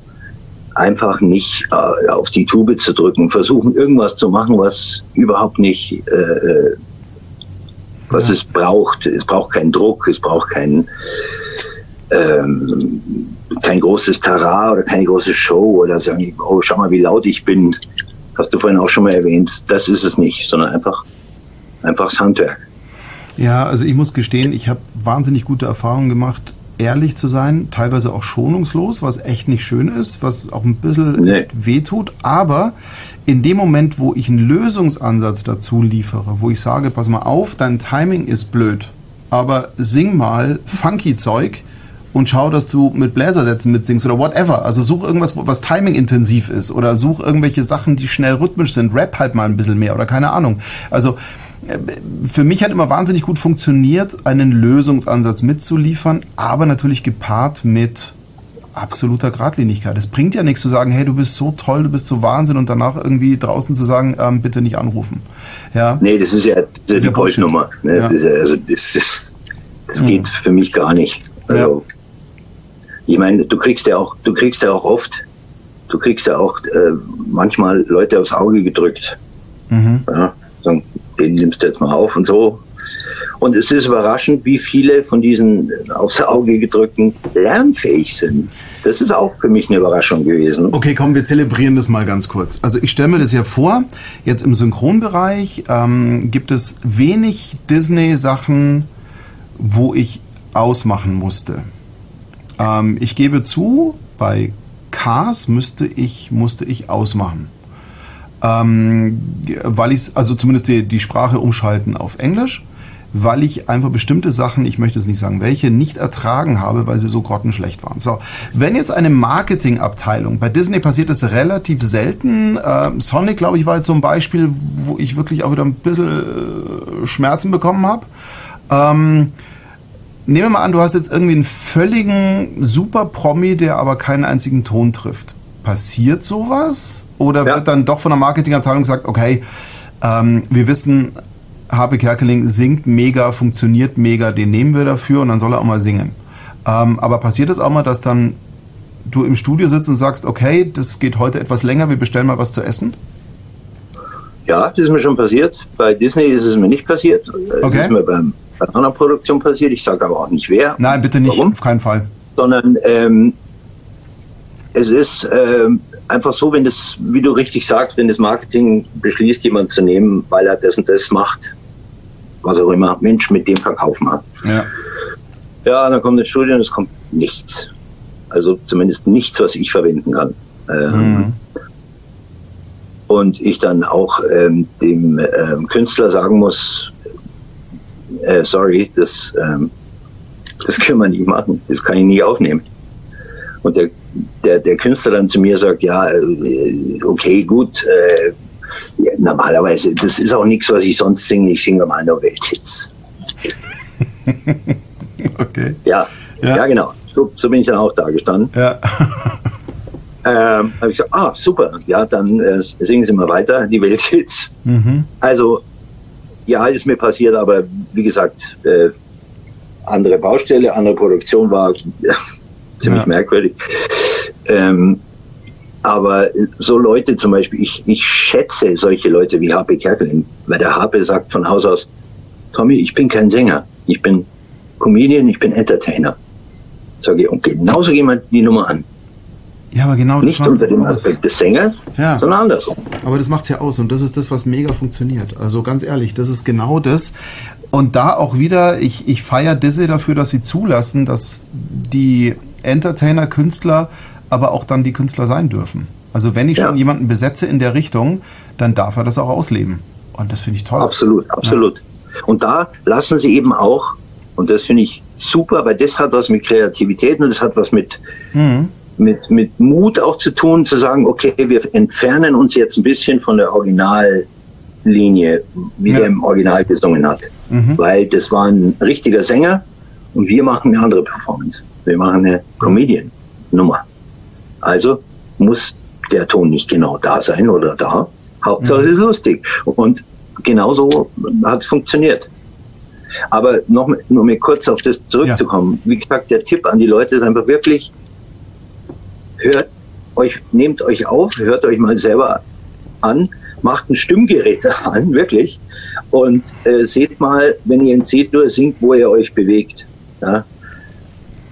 einfach nicht äh, auf die Tube zu drücken, versuchen irgendwas zu machen, was überhaupt nicht, äh, äh was ja. es braucht. Es braucht keinen Druck, es braucht keinen ähm, kein großes Tara oder keine große Show oder sagen, oh, schau mal, wie laut ich bin. Hast du vorhin auch schon mal erwähnt. Das ist es nicht, sondern einfach, einfach das Handwerk. Ja, also ich muss gestehen, ich habe wahnsinnig gute Erfahrungen gemacht, ehrlich zu sein, teilweise auch schonungslos, was echt nicht schön ist, was auch ein bisschen nee. wehtut. Aber in dem Moment, wo ich einen Lösungsansatz dazu liefere, wo ich sage, pass mal auf, dein Timing ist blöd, aber sing mal funky Zeug, und schau, dass du mit Bläsersätzen mitsingst oder whatever. Also such irgendwas, was timing-intensiv ist oder such irgendwelche Sachen, die schnell rhythmisch sind. Rap halt mal ein bisschen mehr oder keine Ahnung. Also für mich hat immer wahnsinnig gut funktioniert, einen Lösungsansatz mitzuliefern, aber natürlich gepaart mit absoluter Gradlinigkeit. Es bringt ja nichts zu sagen, hey, du bist so toll, du bist so Wahnsinn und danach irgendwie draußen zu sagen, ähm, bitte nicht anrufen. Ja. Nee, das ist ja, das ist die Goldnummer. Ne? Ja. Das, also das, das, das mhm. geht für mich gar nicht. Also, ja ich meine, du kriegst ja auch, du kriegst ja auch oft, du kriegst ja auch äh, manchmal Leute aufs Auge gedrückt. Mhm. Ja, sagen, den nimmst du jetzt mal auf und so. Und es ist überraschend, wie viele von diesen aufs Auge gedrückten lernfähig sind. Das ist auch für mich eine Überraschung gewesen. Okay, komm, wir zelebrieren das mal ganz kurz. Also ich stelle mir das ja vor, jetzt im Synchronbereich ähm, gibt es wenig Disney-Sachen, wo ich ausmachen musste. Ähm, ich gebe zu, bei Cars müsste ich, musste ich ausmachen. Ähm, weil ich, also zumindest die, die Sprache umschalten auf Englisch, weil ich einfach bestimmte Sachen, ich möchte es nicht sagen, welche, nicht ertragen habe, weil sie so grottenschlecht waren. So, wenn jetzt eine Marketingabteilung, bei Disney passiert das relativ selten, äh, Sonic, glaube ich, war jetzt so ein Beispiel, wo ich wirklich auch wieder ein bisschen äh, Schmerzen bekommen habe. Ähm, Nehmen wir mal an, du hast jetzt irgendwie einen völligen Super-Promi, der aber keinen einzigen Ton trifft. Passiert sowas? Oder ja. wird dann doch von der Marketingabteilung gesagt, okay, ähm, wir wissen, Harpe Kerkeling singt mega, funktioniert mega, den nehmen wir dafür und dann soll er auch mal singen. Ähm, aber passiert es auch mal, dass dann du im Studio sitzt und sagst, okay, das geht heute etwas länger, wir bestellen mal was zu essen? Ja, das ist mir schon passiert. Bei Disney ist es mir nicht passiert. Okay. Das ist mir beim bei einer Produktion passiert. Ich sage aber auch nicht wer. Nein, bitte nicht, warum, auf keinen Fall. Sondern ähm, es ist ähm, einfach so, wenn das, wie du richtig sagst, wenn das Marketing beschließt, jemanden zu nehmen, weil er das und das macht, was auch immer, Mensch, mit dem verkaufen wir. Ja. Ja, dann kommt das Studio und es kommt nichts. Also zumindest nichts, was ich verwenden kann. Ähm, mhm. Und ich dann auch ähm, dem ähm, Künstler sagen muss, äh, sorry, das, ähm, das können wir nicht machen, das kann ich nie aufnehmen. Und der, der, der Künstler dann zu mir sagt, ja, äh, okay, gut, äh, ja, normalerweise, das ist auch nichts, was ich sonst singe, ich singe mal nur Welthits. okay. Ja, ja, ja, genau. So, so, bin ich dann auch da gestanden. Ja. ähm, habe ich gesagt, ah, super, ja, dann äh, singen Sie mal weiter, die Welthits. Mhm. Also ja, ist mir passiert, aber wie gesagt, äh, andere Baustelle, andere Produktion war ziemlich ja. merkwürdig. Ähm, aber so Leute zum Beispiel, ich, ich schätze solche Leute wie Harpe Kerkeling, weil der Harpe sagt von Haus aus, Tommy, ich bin kein Sänger, ich bin Comedian, ich bin Entertainer. Sage ich, und genauso jemand die Nummer an. Ja, aber genau das Nicht unter dem Aspekt des Sängers, ja. sondern andersrum. Aber das macht es ja aus und das ist das, was mega funktioniert. Also ganz ehrlich, das ist genau das. Und da auch wieder, ich, ich feiere Disney dafür, dass sie zulassen, dass die Entertainer, Künstler, aber auch dann die Künstler sein dürfen. Also wenn ich ja. schon jemanden besetze in der Richtung, dann darf er das auch ausleben. Und das finde ich toll. Absolut, absolut. Ja. Und da lassen sie eben auch, und das finde ich super, weil das hat was mit Kreativität und das hat was mit, mhm. mit, mit Mut auch zu tun, zu sagen, okay, wir entfernen uns jetzt ein bisschen von der Originallinie, wie ja. der im Original gesungen hat. Mhm. Weil das war ein richtiger Sänger und wir machen eine andere Performance. Wir machen eine Comedian-Nummer. Also muss der Ton nicht genau da sein oder da. Hauptsache mhm. es ist lustig. Und genauso hat es funktioniert. Aber noch nur mal kurz auf das zurückzukommen. Ja. Wie gesagt, der Tipp an die Leute ist einfach wirklich, hört euch, nehmt euch auf, hört euch mal selber an, macht ein Stimmgerät an, wirklich, und äh, seht mal, wenn ihr in C-Dur singt, wo ihr euch bewegt. Ja?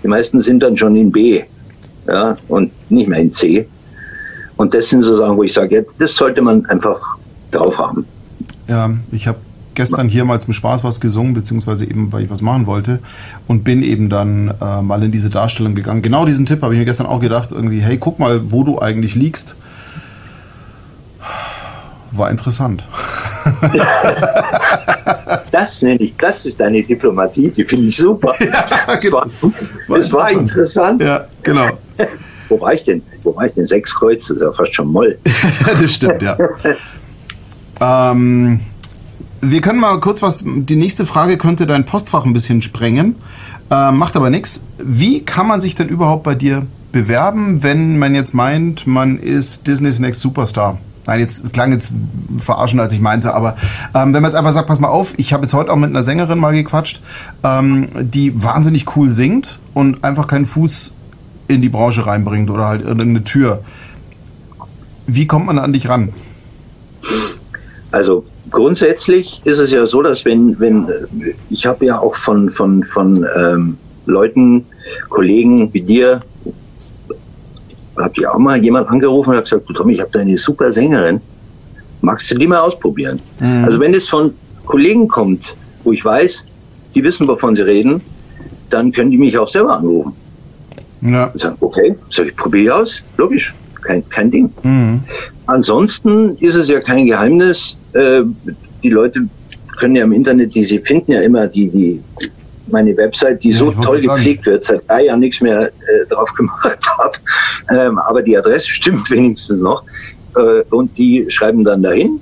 Die meisten sind dann schon in B ja, und nicht mehr in C. Und das sind so Sachen, wo ich sage, das sollte man einfach drauf haben. Ja, ich habe gestern hier mal zum Spaß was gesungen, beziehungsweise eben, weil ich was machen wollte und bin eben dann äh, mal in diese Darstellung gegangen. Genau diesen Tipp habe ich mir gestern auch gedacht, irgendwie, hey, guck mal, wo du eigentlich liegst. War interessant. das nenne ich, das ist deine Diplomatie, die finde ich super. Ja, das, genau. war, das war interessant. Ja, genau. Wo war ich denn? Wo war ich denn? Sechs Kreuz, das ist ja fast schon Moll. das stimmt, ja. ähm, wir können mal kurz was, die nächste Frage könnte dein Postfach ein bisschen sprengen, äh, macht aber nichts. Wie kann man sich denn überhaupt bei dir bewerben, wenn man jetzt meint, man ist Disney's Next Superstar? Nein, jetzt klang jetzt verarschen, als ich meinte, aber ähm, wenn man jetzt einfach sagt, pass mal auf, ich habe jetzt heute auch mit einer Sängerin mal gequatscht, ähm, die wahnsinnig cool singt und einfach keinen Fuß in die Branche reinbringt oder halt in eine Tür. Wie kommt man an dich ran? Also grundsätzlich ist es ja so, dass wenn, wenn ich habe ja auch von, von, von ähm, Leuten, Kollegen wie dir, habe ich auch mal jemand angerufen und hat gesagt, du Tommy, ich habe da eine super Sängerin, magst du die mal ausprobieren? Mhm. Also wenn es von Kollegen kommt, wo ich weiß, die wissen, wovon sie reden, dann können die mich auch selber anrufen. Ja. Und sagen, okay, sag ich, probiere aus, logisch, kein, kein Ding. Mhm. Ansonsten ist es ja kein Geheimnis, äh, die Leute können ja im Internet, die sie finden ja immer die, die meine Website, die ja, so toll gepflegt wird, seit drei Jahren nichts mehr äh, drauf gemacht habe. Ähm, aber die Adresse stimmt wenigstens noch. Äh, und die schreiben dann dahin.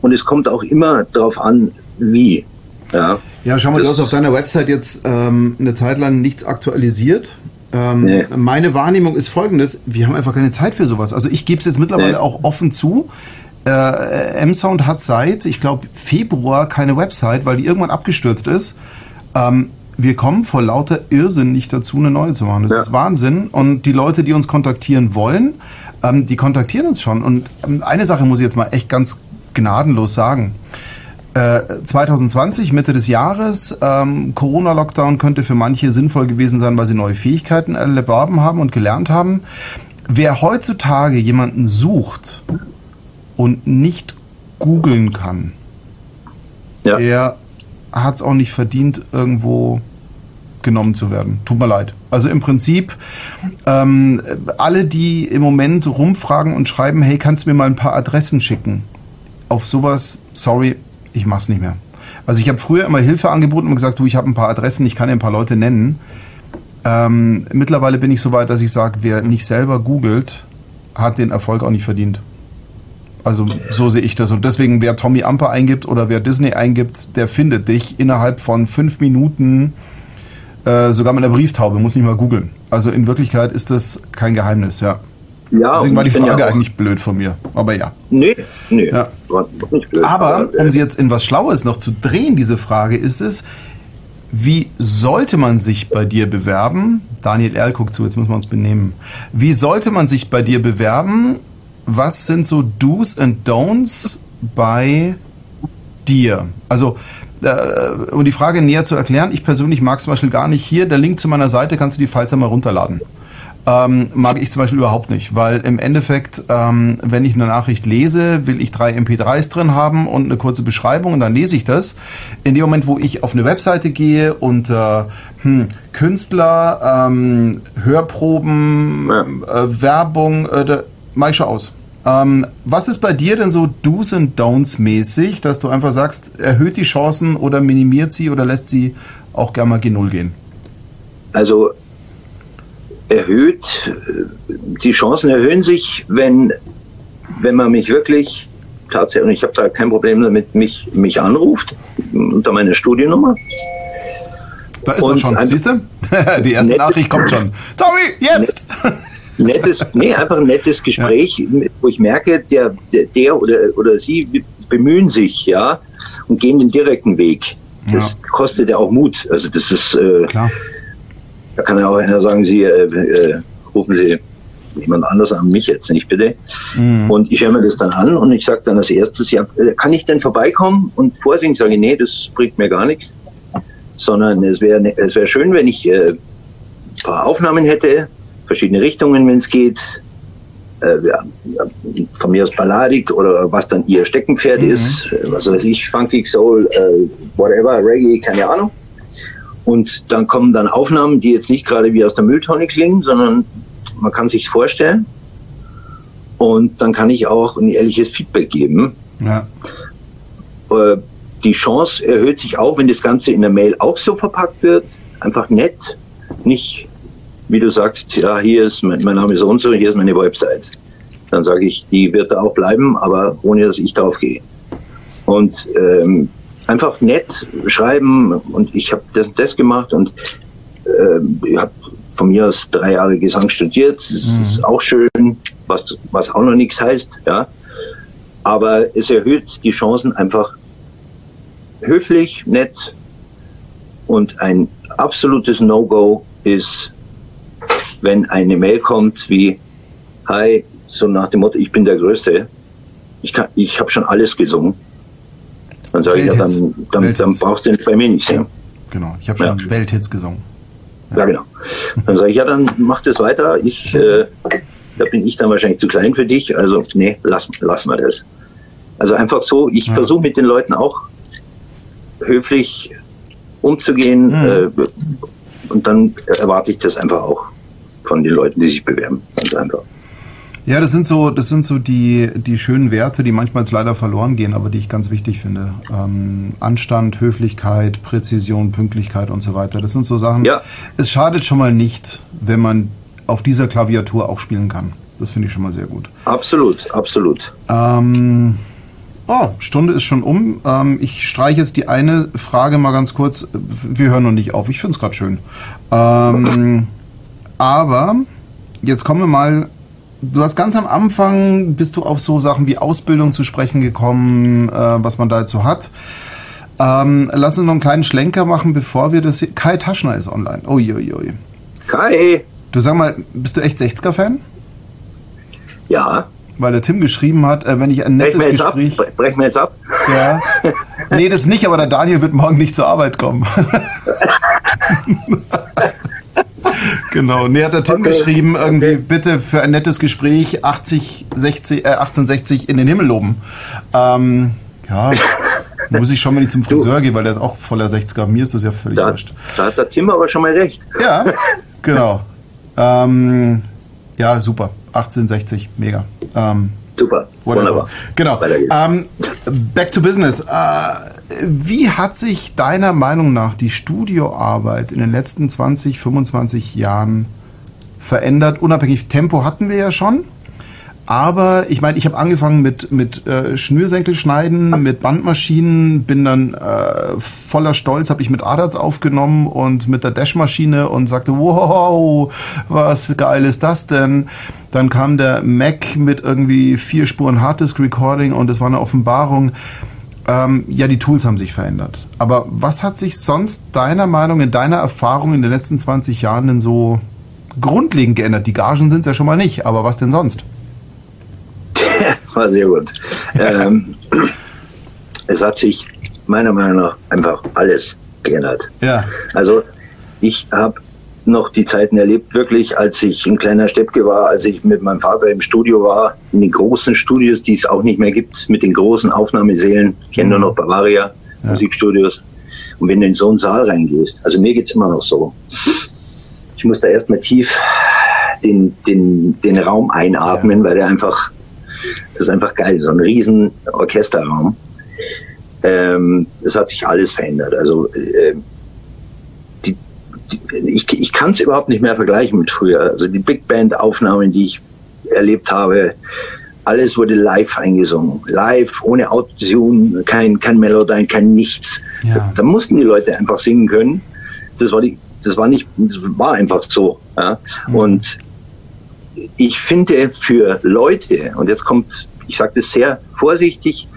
Und es kommt auch immer darauf an, wie. Ja, ja schau mal, das du hast auf deiner Website jetzt ähm, eine Zeit lang nichts aktualisiert. Ähm, nee. Meine Wahrnehmung ist folgendes: Wir haben einfach keine Zeit für sowas. Also ich gebe es jetzt mittlerweile nee. auch offen zu. Äh, M-Sound hat seit, ich glaube, Februar keine Website, weil die irgendwann abgestürzt ist. Ähm, wir kommen vor lauter Irrsinn nicht dazu, eine neue zu machen. Das ja. ist Wahnsinn. Und die Leute, die uns kontaktieren wollen, ähm, die kontaktieren uns schon. Und ähm, eine Sache muss ich jetzt mal echt ganz gnadenlos sagen. 2020, äh, Mitte des Jahres, ähm, Corona-Lockdown könnte für manche sinnvoll gewesen sein, weil sie neue Fähigkeiten erworben haben und gelernt haben. Wer heutzutage jemanden sucht und nicht googeln kann, ja. der hat es auch nicht verdient, irgendwo genommen zu werden. Tut mir leid. Also im Prinzip, ähm, alle, die im Moment rumfragen und schreiben, hey, kannst du mir mal ein paar Adressen schicken? Auf sowas, sorry, ich mach's nicht mehr. Also ich habe früher immer Hilfe angeboten und gesagt, du, ich habe ein paar Adressen, ich kann dir ein paar Leute nennen. Ähm, mittlerweile bin ich so weit, dass ich sage, wer nicht selber googelt, hat den Erfolg auch nicht verdient. Also so sehe ich das. Und deswegen, wer Tommy Amper eingibt oder wer Disney eingibt, der findet dich innerhalb von fünf Minuten, äh, sogar mit einer Brieftaube, muss nicht mal googeln. Also in Wirklichkeit ist das kein Geheimnis, ja. Ja, Deswegen war die Frage ja eigentlich blöd von mir. Aber ja. Nee, nee. Ja. Nicht blöd. Aber um sie jetzt in was Schlaues noch zu drehen, diese Frage, ist es, wie sollte man sich bei dir bewerben? Daniel Erl guckt zu, jetzt müssen wir uns benehmen. Wie sollte man sich bei dir bewerben? Was sind so Do's and Don'ts bei dir? Also, äh, um die Frage näher zu erklären, ich persönlich mag zum Beispiel gar nicht hier, der Link zu meiner Seite, kannst du die Files einmal runterladen ähm, mag ich zum Beispiel überhaupt nicht, weil im Endeffekt, ähm, wenn ich eine Nachricht lese, will ich drei MP3s drin haben und eine kurze Beschreibung und dann lese ich das. In dem Moment, wo ich auf eine Webseite gehe und äh, hm, Künstler, ähm, Hörproben, äh, Werbung, äh, mach ich schon aus. Ähm, was ist bei dir denn so Do's and Don'ts mäßig, dass du einfach sagst, erhöht die Chancen oder minimiert sie oder lässt sie auch gerne mal G0 gehen? Also erhöht, die Chancen erhöhen sich, wenn, wenn man mich wirklich tatsächlich, und ich habe da kein Problem damit, mich, mich anruft unter meiner Studiennummer. Da ist er schon, siehst du? Die erste Nachricht kommt schon. Tommy, jetzt! nettes, nee, einfach ein nettes Gespräch, ja. wo ich merke, der, der, der, oder, oder sie bemühen sich, ja, und gehen den direkten Weg. Das ja. kostet ja auch Mut. Also das ist, äh, Klar. Da kann ja auch einer sagen, sie äh, äh, rufen Sie jemand anders an, mich jetzt nicht bitte. Mhm. Und ich höre mir das dann an und ich sage dann als erstes, ja, äh, kann ich denn vorbeikommen und vorsingen? Sage ich, nee, das bringt mir gar nichts. Sondern es wäre ne, es wär schön, wenn ich äh, ein paar Aufnahmen hätte, verschiedene Richtungen, wenn es geht. Äh, ja, von mir aus balladig oder was dann ihr Steckenpferd mhm. ist, was weiß ich, Funky Soul, äh, whatever, Reggae, keine Ahnung. Und dann kommen dann Aufnahmen, die jetzt nicht gerade wie aus der Mülltonne klingen, sondern man kann sich vorstellen. Und dann kann ich auch ein ehrliches Feedback geben. Ja. Äh, die Chance erhöht sich auch, wenn das Ganze in der Mail auch so verpackt wird. Einfach nett, nicht wie du sagst, ja, hier ist mein, mein Name so und so, hier ist meine Website. Dann sage ich, die wird da auch bleiben, aber ohne dass ich drauf gehe. Und ähm, einfach nett schreiben und ich habe das, das gemacht und äh, ich habe von mir aus drei Jahre Gesang studiert. Das mhm. ist auch schön, was, was auch noch nichts heißt, ja. Aber es erhöht die Chancen einfach höflich, nett und ein absolutes No-Go ist wenn eine Mail kommt wie, hi, so nach dem Motto, ich bin der Größte, ich, ich habe schon alles gesungen, dann sage ich, ja, dann, dann, dann, brauchst du nicht bei mir nicht singen. Ja, genau, ich habe schon ja. Welthits gesungen. Ja, ja genau. Dann sage ich, ja, dann mach das weiter. Ich, äh, da bin ich dann wahrscheinlich zu klein für dich. Also, nee, lass, lass mal das. Also einfach so, ich ja. versuche mit den Leuten auch höflich umzugehen mhm. äh, und dann erwarte ich das einfach auch von den Leuten, die sich bewerben. Ganz einfach. Ja, das sind so, das sind so die, die schönen Werte, die manchmal leider verloren gehen, aber die ich ganz wichtig finde. Ähm, Anstand, Höflichkeit, Präzision, Pünktlichkeit und so weiter. Das sind so Sachen. Ja. Es schadet schon mal nicht, wenn man auf dieser Klaviatur auch spielen kann. Das finde ich schon mal sehr gut. Absolut, absolut. Ähm, oh, Stunde ist schon um. Ähm, ich streiche jetzt die eine Frage mal ganz kurz. Wir hören noch nicht auf. Ich finde es gerade schön. Ähm, aber jetzt kommen wir mal. Du hast ganz am Anfang bist du auf so Sachen wie Ausbildung zu sprechen gekommen, äh, was man dazu hat. Ähm, lass uns noch einen kleinen Schlenker machen, bevor wir das. Hier Kai Taschner ist online. Uiuiui. Kai! Du sag mal, bist du echt 60er-Fan? Ja. Weil der Tim geschrieben hat, äh, wenn ich ein nettes Brech Gespräch. Ab. Brechen wir jetzt ab? Ja. Nee, das nicht, aber der Daniel wird morgen nicht zur Arbeit kommen. genau. Nee, hat der Tim okay. geschrieben, irgendwie okay. bitte für ein nettes Gespräch 80, 60, äh, 1860 in den Himmel loben. Ähm, ja, muss ich schon, wenn ich zum Friseur du, gehe, weil der ist auch voller 60er. Mir ist das ja völlig da, wurscht. Da hat der Tim aber schon mal recht. Ja, genau. ähm, ja, super. 1860, mega. Ähm, Super, whatever. wunderbar. Genau. Ähm, back to business. Äh, wie hat sich deiner Meinung nach die Studioarbeit in den letzten 20, 25 Jahren verändert? Unabhängig Tempo hatten wir ja schon. Aber ich meine, ich habe angefangen mit, mit äh, Schnürsenkelschneiden, mit Bandmaschinen, bin dann äh, voller Stolz, habe ich mit Adatz aufgenommen und mit der Dashmaschine und sagte, wow, was geil ist das denn? Dann kam der Mac mit irgendwie vier Spuren Harddisk Recording und es war eine Offenbarung. Ähm, ja, die Tools haben sich verändert. Aber was hat sich sonst deiner Meinung, in deiner Erfahrung in den letzten 20 Jahren denn so grundlegend geändert? Die Gagen sind es ja schon mal nicht, aber was denn sonst? war sehr gut. ähm, es hat sich meiner Meinung nach einfach alles geändert. Ja. Also ich habe noch die Zeiten erlebt, wirklich, als ich ein kleiner Steppke war, als ich mit meinem Vater im Studio war, in den großen Studios, die es auch nicht mehr gibt, mit den großen Aufnahmesälen, ich kenne nur noch Bavaria ja. Musikstudios. Und wenn du in so einen Saal reingehst, also mir geht es immer noch so, ich muss da erstmal tief den, den, den Raum einatmen, ja. weil der einfach, das ist einfach geil, so ein riesen Orchesterraum. Ähm, es hat sich alles verändert. Also äh, die, die, ich, ich kann es überhaupt nicht mehr vergleichen mit früher. Also die Big Band Aufnahmen, die ich erlebt habe, alles wurde live eingesungen. Live, ohne Autotune, kein, kein Melodyne, kein nichts. Ja. Da mussten die Leute einfach singen können. Das war, die, das war nicht, das war einfach so. Ja? Mhm. Und ich finde für Leute, und jetzt kommt, ich sage das sehr vorsichtig,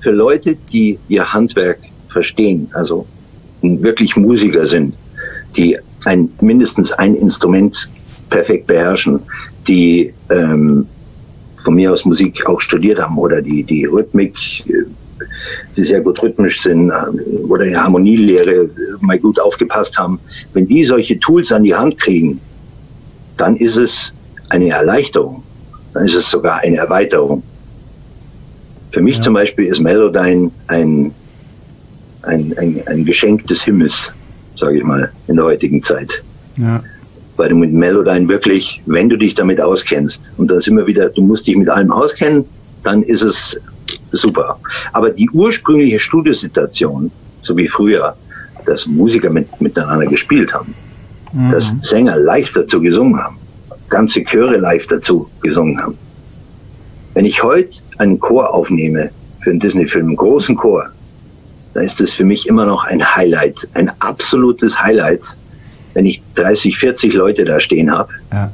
für Leute, die ihr Handwerk verstehen, also wirklich Musiker sind, die ein, mindestens ein Instrument perfekt beherrschen, die ähm, von mir aus Musik auch studiert haben oder die, die Rhythmik, äh, die sehr gut rhythmisch sind äh, oder in Harmonielehre äh, mal gut aufgepasst haben, wenn die solche Tools an die Hand kriegen, dann ist es eine Erleichterung, dann ist es sogar eine Erweiterung. Für mich ja. zum Beispiel ist Melodyne ein, ein, ein, ein Geschenk des Himmels, sage ich mal, in der heutigen Zeit. Ja weil du mit Melodyne wirklich, wenn du dich damit auskennst, und da sind wir wieder, du musst dich mit allem auskennen, dann ist es super. Aber die ursprüngliche Studiosituation, so wie früher, dass Musiker mit, miteinander gespielt haben, mhm. dass Sänger live dazu gesungen haben, ganze Chöre live dazu gesungen haben. Wenn ich heute einen Chor aufnehme für einen Disney-Film, einen großen Chor, dann ist das für mich immer noch ein Highlight, ein absolutes Highlight, wenn ich 30, 40 Leute da stehen habe. Ja.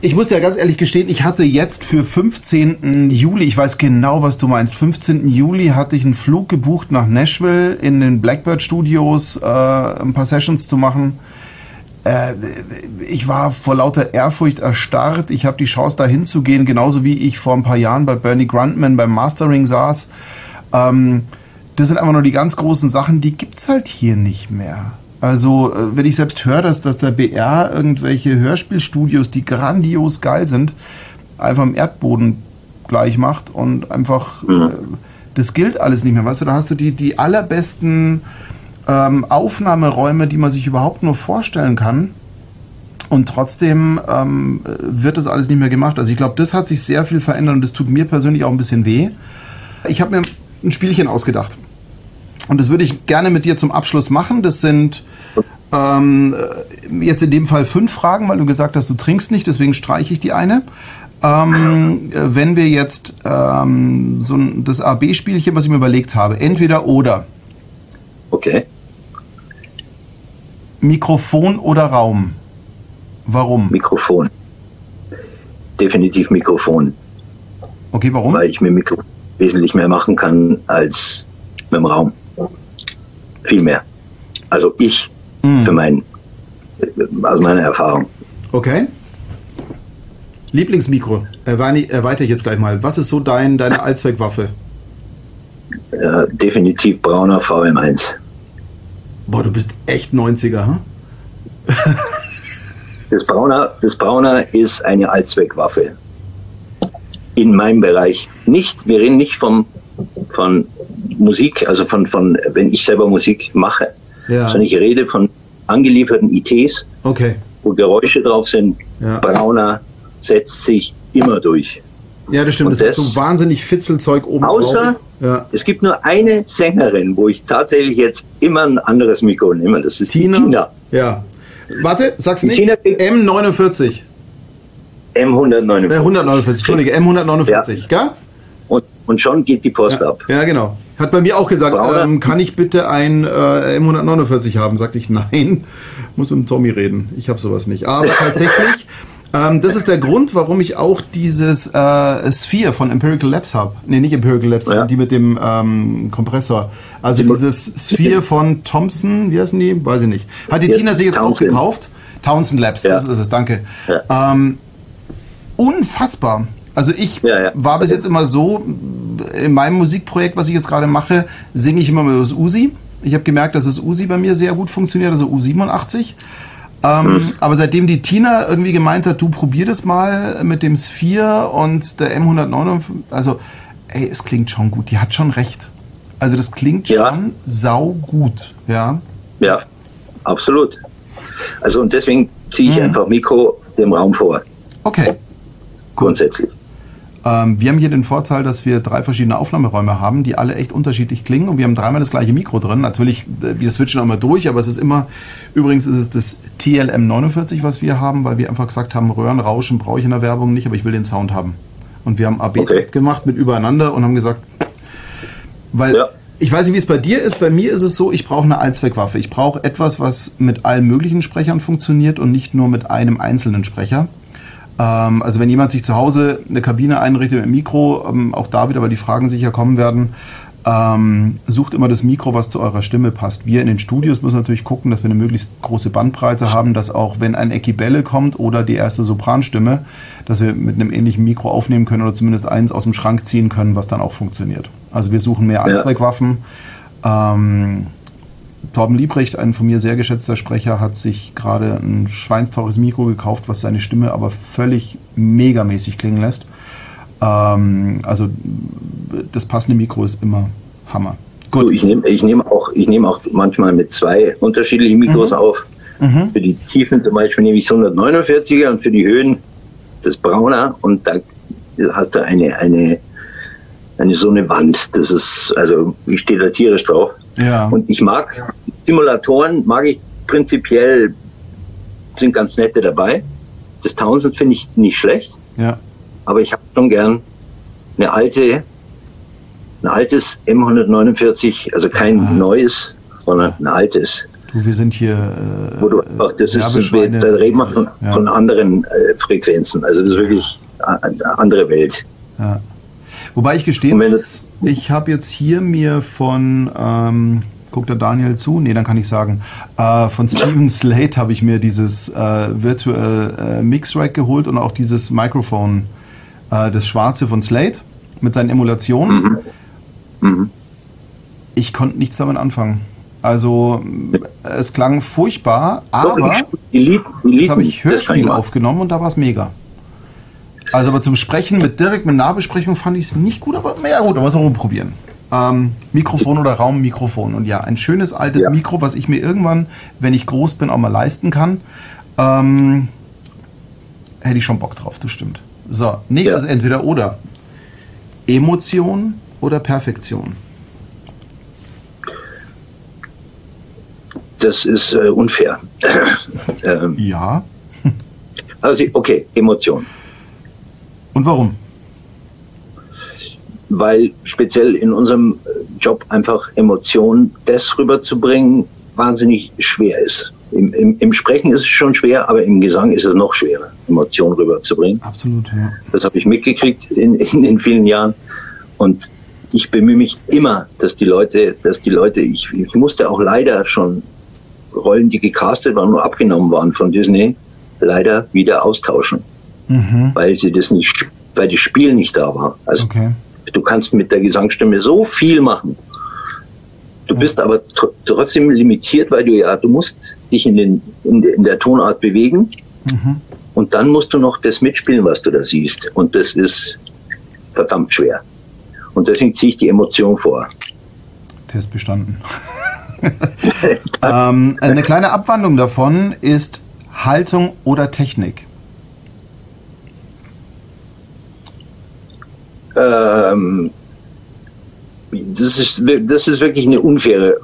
Ich muss ja ganz ehrlich gestehen, ich hatte jetzt für 15. Juli, ich weiß genau, was du meinst, 15. Juli hatte ich einen Flug gebucht nach Nashville in den Blackbird Studios, äh, ein paar Sessions zu machen. Äh, ich war vor lauter Ehrfurcht erstarrt. Ich habe die Chance, da hinzugehen, genauso wie ich vor ein paar Jahren bei Bernie Gruntman beim Mastering saß. Ähm, das sind einfach nur die ganz großen Sachen, die gibt es halt hier nicht mehr. Also, äh, wenn ich selbst höre, dass, dass der BR irgendwelche Hörspielstudios, die grandios geil sind, einfach im Erdboden gleich macht und einfach, mhm. das gilt alles nicht mehr. Weißt du, da hast du die, die allerbesten ähm, Aufnahmeräume, die man sich überhaupt nur vorstellen kann. Und trotzdem ähm, wird das alles nicht mehr gemacht. Also ich glaube, das hat sich sehr viel verändert und das tut mir persönlich auch ein bisschen weh. Ich habe mir ein Spielchen ausgedacht. Und das würde ich gerne mit dir zum Abschluss machen. Das sind ähm, jetzt in dem Fall fünf Fragen, weil du gesagt hast, du trinkst nicht, deswegen streiche ich die eine. Ähm, wenn wir jetzt ähm, so ein, das AB-Spielchen, was ich mir überlegt habe, entweder oder. Okay. Mikrofon oder Raum? Warum? Mikrofon. Definitiv Mikrofon. Okay, warum? Weil ich mit Mikro wesentlich mehr machen kann als mit dem Raum viel mehr. Also ich mhm. für mein, also meine Erfahrung. Okay. Lieblingsmikro, erweitere ich jetzt gleich mal. Was ist so dein, deine Allzweckwaffe? Ja, definitiv brauner VM1. Boah, du bist echt 90er, hm? das, Brauner, das Brauner ist eine Allzweckwaffe. In meinem Bereich. Nicht, wir reden nicht vom, von Musik, also von, von, wenn ich selber Musik mache, ja. sondern ich rede von angelieferten ITs, okay. wo Geräusche drauf sind. Ja. Brauner setzt sich immer durch. Ja, das stimmt. Und das, das ist so wahnsinnig Fitzelzeug oben Außer drauf. Ja. es gibt nur eine Sängerin, wo ich tatsächlich jetzt immer ein anderes Mikro nehme. Das ist Tina. Tina. Ja. Warte, sag's nicht. Tina M49. M149. Äh, 149, Entschuldige, M149, ja. gell? Und, und schon geht die Post ja. ab. Ja, genau. Hat bei mir auch gesagt, ähm, kann ich bitte ein äh, M149 haben? Sagte ich, nein. Muss mit dem Tommy reden. Ich habe sowas nicht. Aber tatsächlich, ähm, das ist der Grund, warum ich auch dieses äh, Sphere von Empirical Labs habe. Nee, nicht Empirical Labs, ja. die mit dem ähm, Kompressor. Also die dieses Sphere von Thompson, wie heißen die? Weiß ich nicht. Hat die jetzt Tina sich jetzt Townsend. auch gekauft? Townsend Labs, ja. das ist es, danke. Ja. Ähm, unfassbar. Also ich war bis jetzt immer so, in meinem Musikprojekt, was ich jetzt gerade mache, singe ich immer mit das Uzi. Ich habe gemerkt, dass das Uzi bei mir sehr gut funktioniert, also U87. Ähm, hm. Aber seitdem die Tina irgendwie gemeint hat, du probier das mal mit dem Sphere und der M109, also ey, es klingt schon gut, die hat schon recht. Also das klingt ja. schon sau gut, ja. Ja, absolut. Also und deswegen ziehe ich hm. einfach Mikro dem Raum vor. Okay. Grundsätzlich. Ähm, wir haben hier den Vorteil, dass wir drei verschiedene Aufnahmeräume haben, die alle echt unterschiedlich klingen und wir haben dreimal das gleiche Mikro drin. Natürlich, äh, wir switchen auch immer durch, aber es ist immer, übrigens ist es das TLM 49, was wir haben, weil wir einfach gesagt haben, Röhrenrauschen brauche ich in der Werbung nicht, aber ich will den Sound haben. Und wir haben AB-Test okay. gemacht mit übereinander und haben gesagt, weil ja. ich weiß nicht, wie es bei dir ist. Bei mir ist es so, ich brauche eine Allzweckwaffe. Ich brauche etwas, was mit allen möglichen Sprechern funktioniert und nicht nur mit einem einzelnen Sprecher. Ähm, also wenn jemand sich zu Hause eine Kabine einrichtet mit Mikro, ähm, auch da wieder, weil die Fragen sicher kommen werden, ähm, sucht immer das Mikro, was zu eurer Stimme passt. Wir in den Studios müssen natürlich gucken, dass wir eine möglichst große Bandbreite haben, dass auch wenn ein Eckibelle kommt oder die erste Sopranstimme, dass wir mit einem ähnlichen Mikro aufnehmen können oder zumindest eins aus dem Schrank ziehen können, was dann auch funktioniert. Also wir suchen mehr Allzweckwaffen. Ja. Ähm, Torben Liebrecht, ein von mir sehr geschätzter Sprecher, hat sich gerade ein schweinsteures Mikro gekauft, was seine Stimme aber völlig megamäßig klingen lässt. Ähm, also das passende Mikro ist immer Hammer. Gut. So, ich nehme ich nehm auch, nehm auch manchmal mit zwei unterschiedlichen Mikros mhm. auf. Mhm. Für die Tiefen zum Beispiel nehme ich 149er und für die Höhen das Brauner und da hast du eine, eine, eine so eine Wand. Das ist, also ich stehe da tierisch drauf. Ja. Und ich mag Simulatoren, mag ich prinzipiell, sind ganz nette dabei. Das Townsend finde ich nicht schlecht. Ja. Aber ich habe schon gern eine alte, ein altes M149, also kein ja. neues, sondern ein altes. Du, wir sind hier. Äh, Wo du, ach, das ist, da reden wir von, ja. von anderen äh, Frequenzen. Also das ist wirklich eine andere Welt. Ja. Wobei ich gestehen muss, ich habe jetzt hier mir von, ähm, guckt der Daniel zu? Nee, dann kann ich sagen, äh, von Steven Slate habe ich mir dieses äh, Virtual äh, Mix Rack geholt und auch dieses Mikrofon, äh, das schwarze von Slate mit seinen Emulationen. Mhm. Mhm. Ich konnte nichts damit anfangen. Also es klang furchtbar, aber jetzt habe ich Hörspiel aufgenommen und da war es mega. Also aber zum Sprechen mit direkt mit Nahbesprechung fand ich es nicht gut, aber ja gut, da muss man probieren. Ähm, Mikrofon oder Raummikrofon. Und ja, ein schönes altes ja. Mikro, was ich mir irgendwann, wenn ich groß bin, auch mal leisten kann. Ähm, hätte ich schon Bock drauf, das stimmt. So, nächstes ja. entweder oder. Emotion oder Perfektion? Das ist äh, unfair. ähm, ja. also, okay, Emotion. Und warum? Weil speziell in unserem Job einfach Emotionen, das rüberzubringen, wahnsinnig schwer ist. Im, im, Im, Sprechen ist es schon schwer, aber im Gesang ist es noch schwerer, Emotionen rüberzubringen. Absolut, ja. Das habe ich mitgekriegt in, in den vielen Jahren. Und ich bemühe mich immer, dass die Leute, dass die Leute, ich, ich musste auch leider schon Rollen, die gecastet waren und abgenommen waren von Disney, leider wieder austauschen mhm. weil sie das nicht, weil das Spiel nicht da war. Also okay. du kannst mit der Gesangsstimme so viel machen. Du ja. bist aber tr trotzdem limitiert, weil du ja, du musst dich in, den, in, de, in der Tonart bewegen mhm. und dann musst du noch das mitspielen, was du da siehst. Und das ist verdammt schwer. Und deswegen ziehe ich die Emotion vor. Test bestanden. ähm, eine kleine Abwandlung davon ist Haltung oder Technik. Ähm, das, ist, das ist wirklich eine unfaire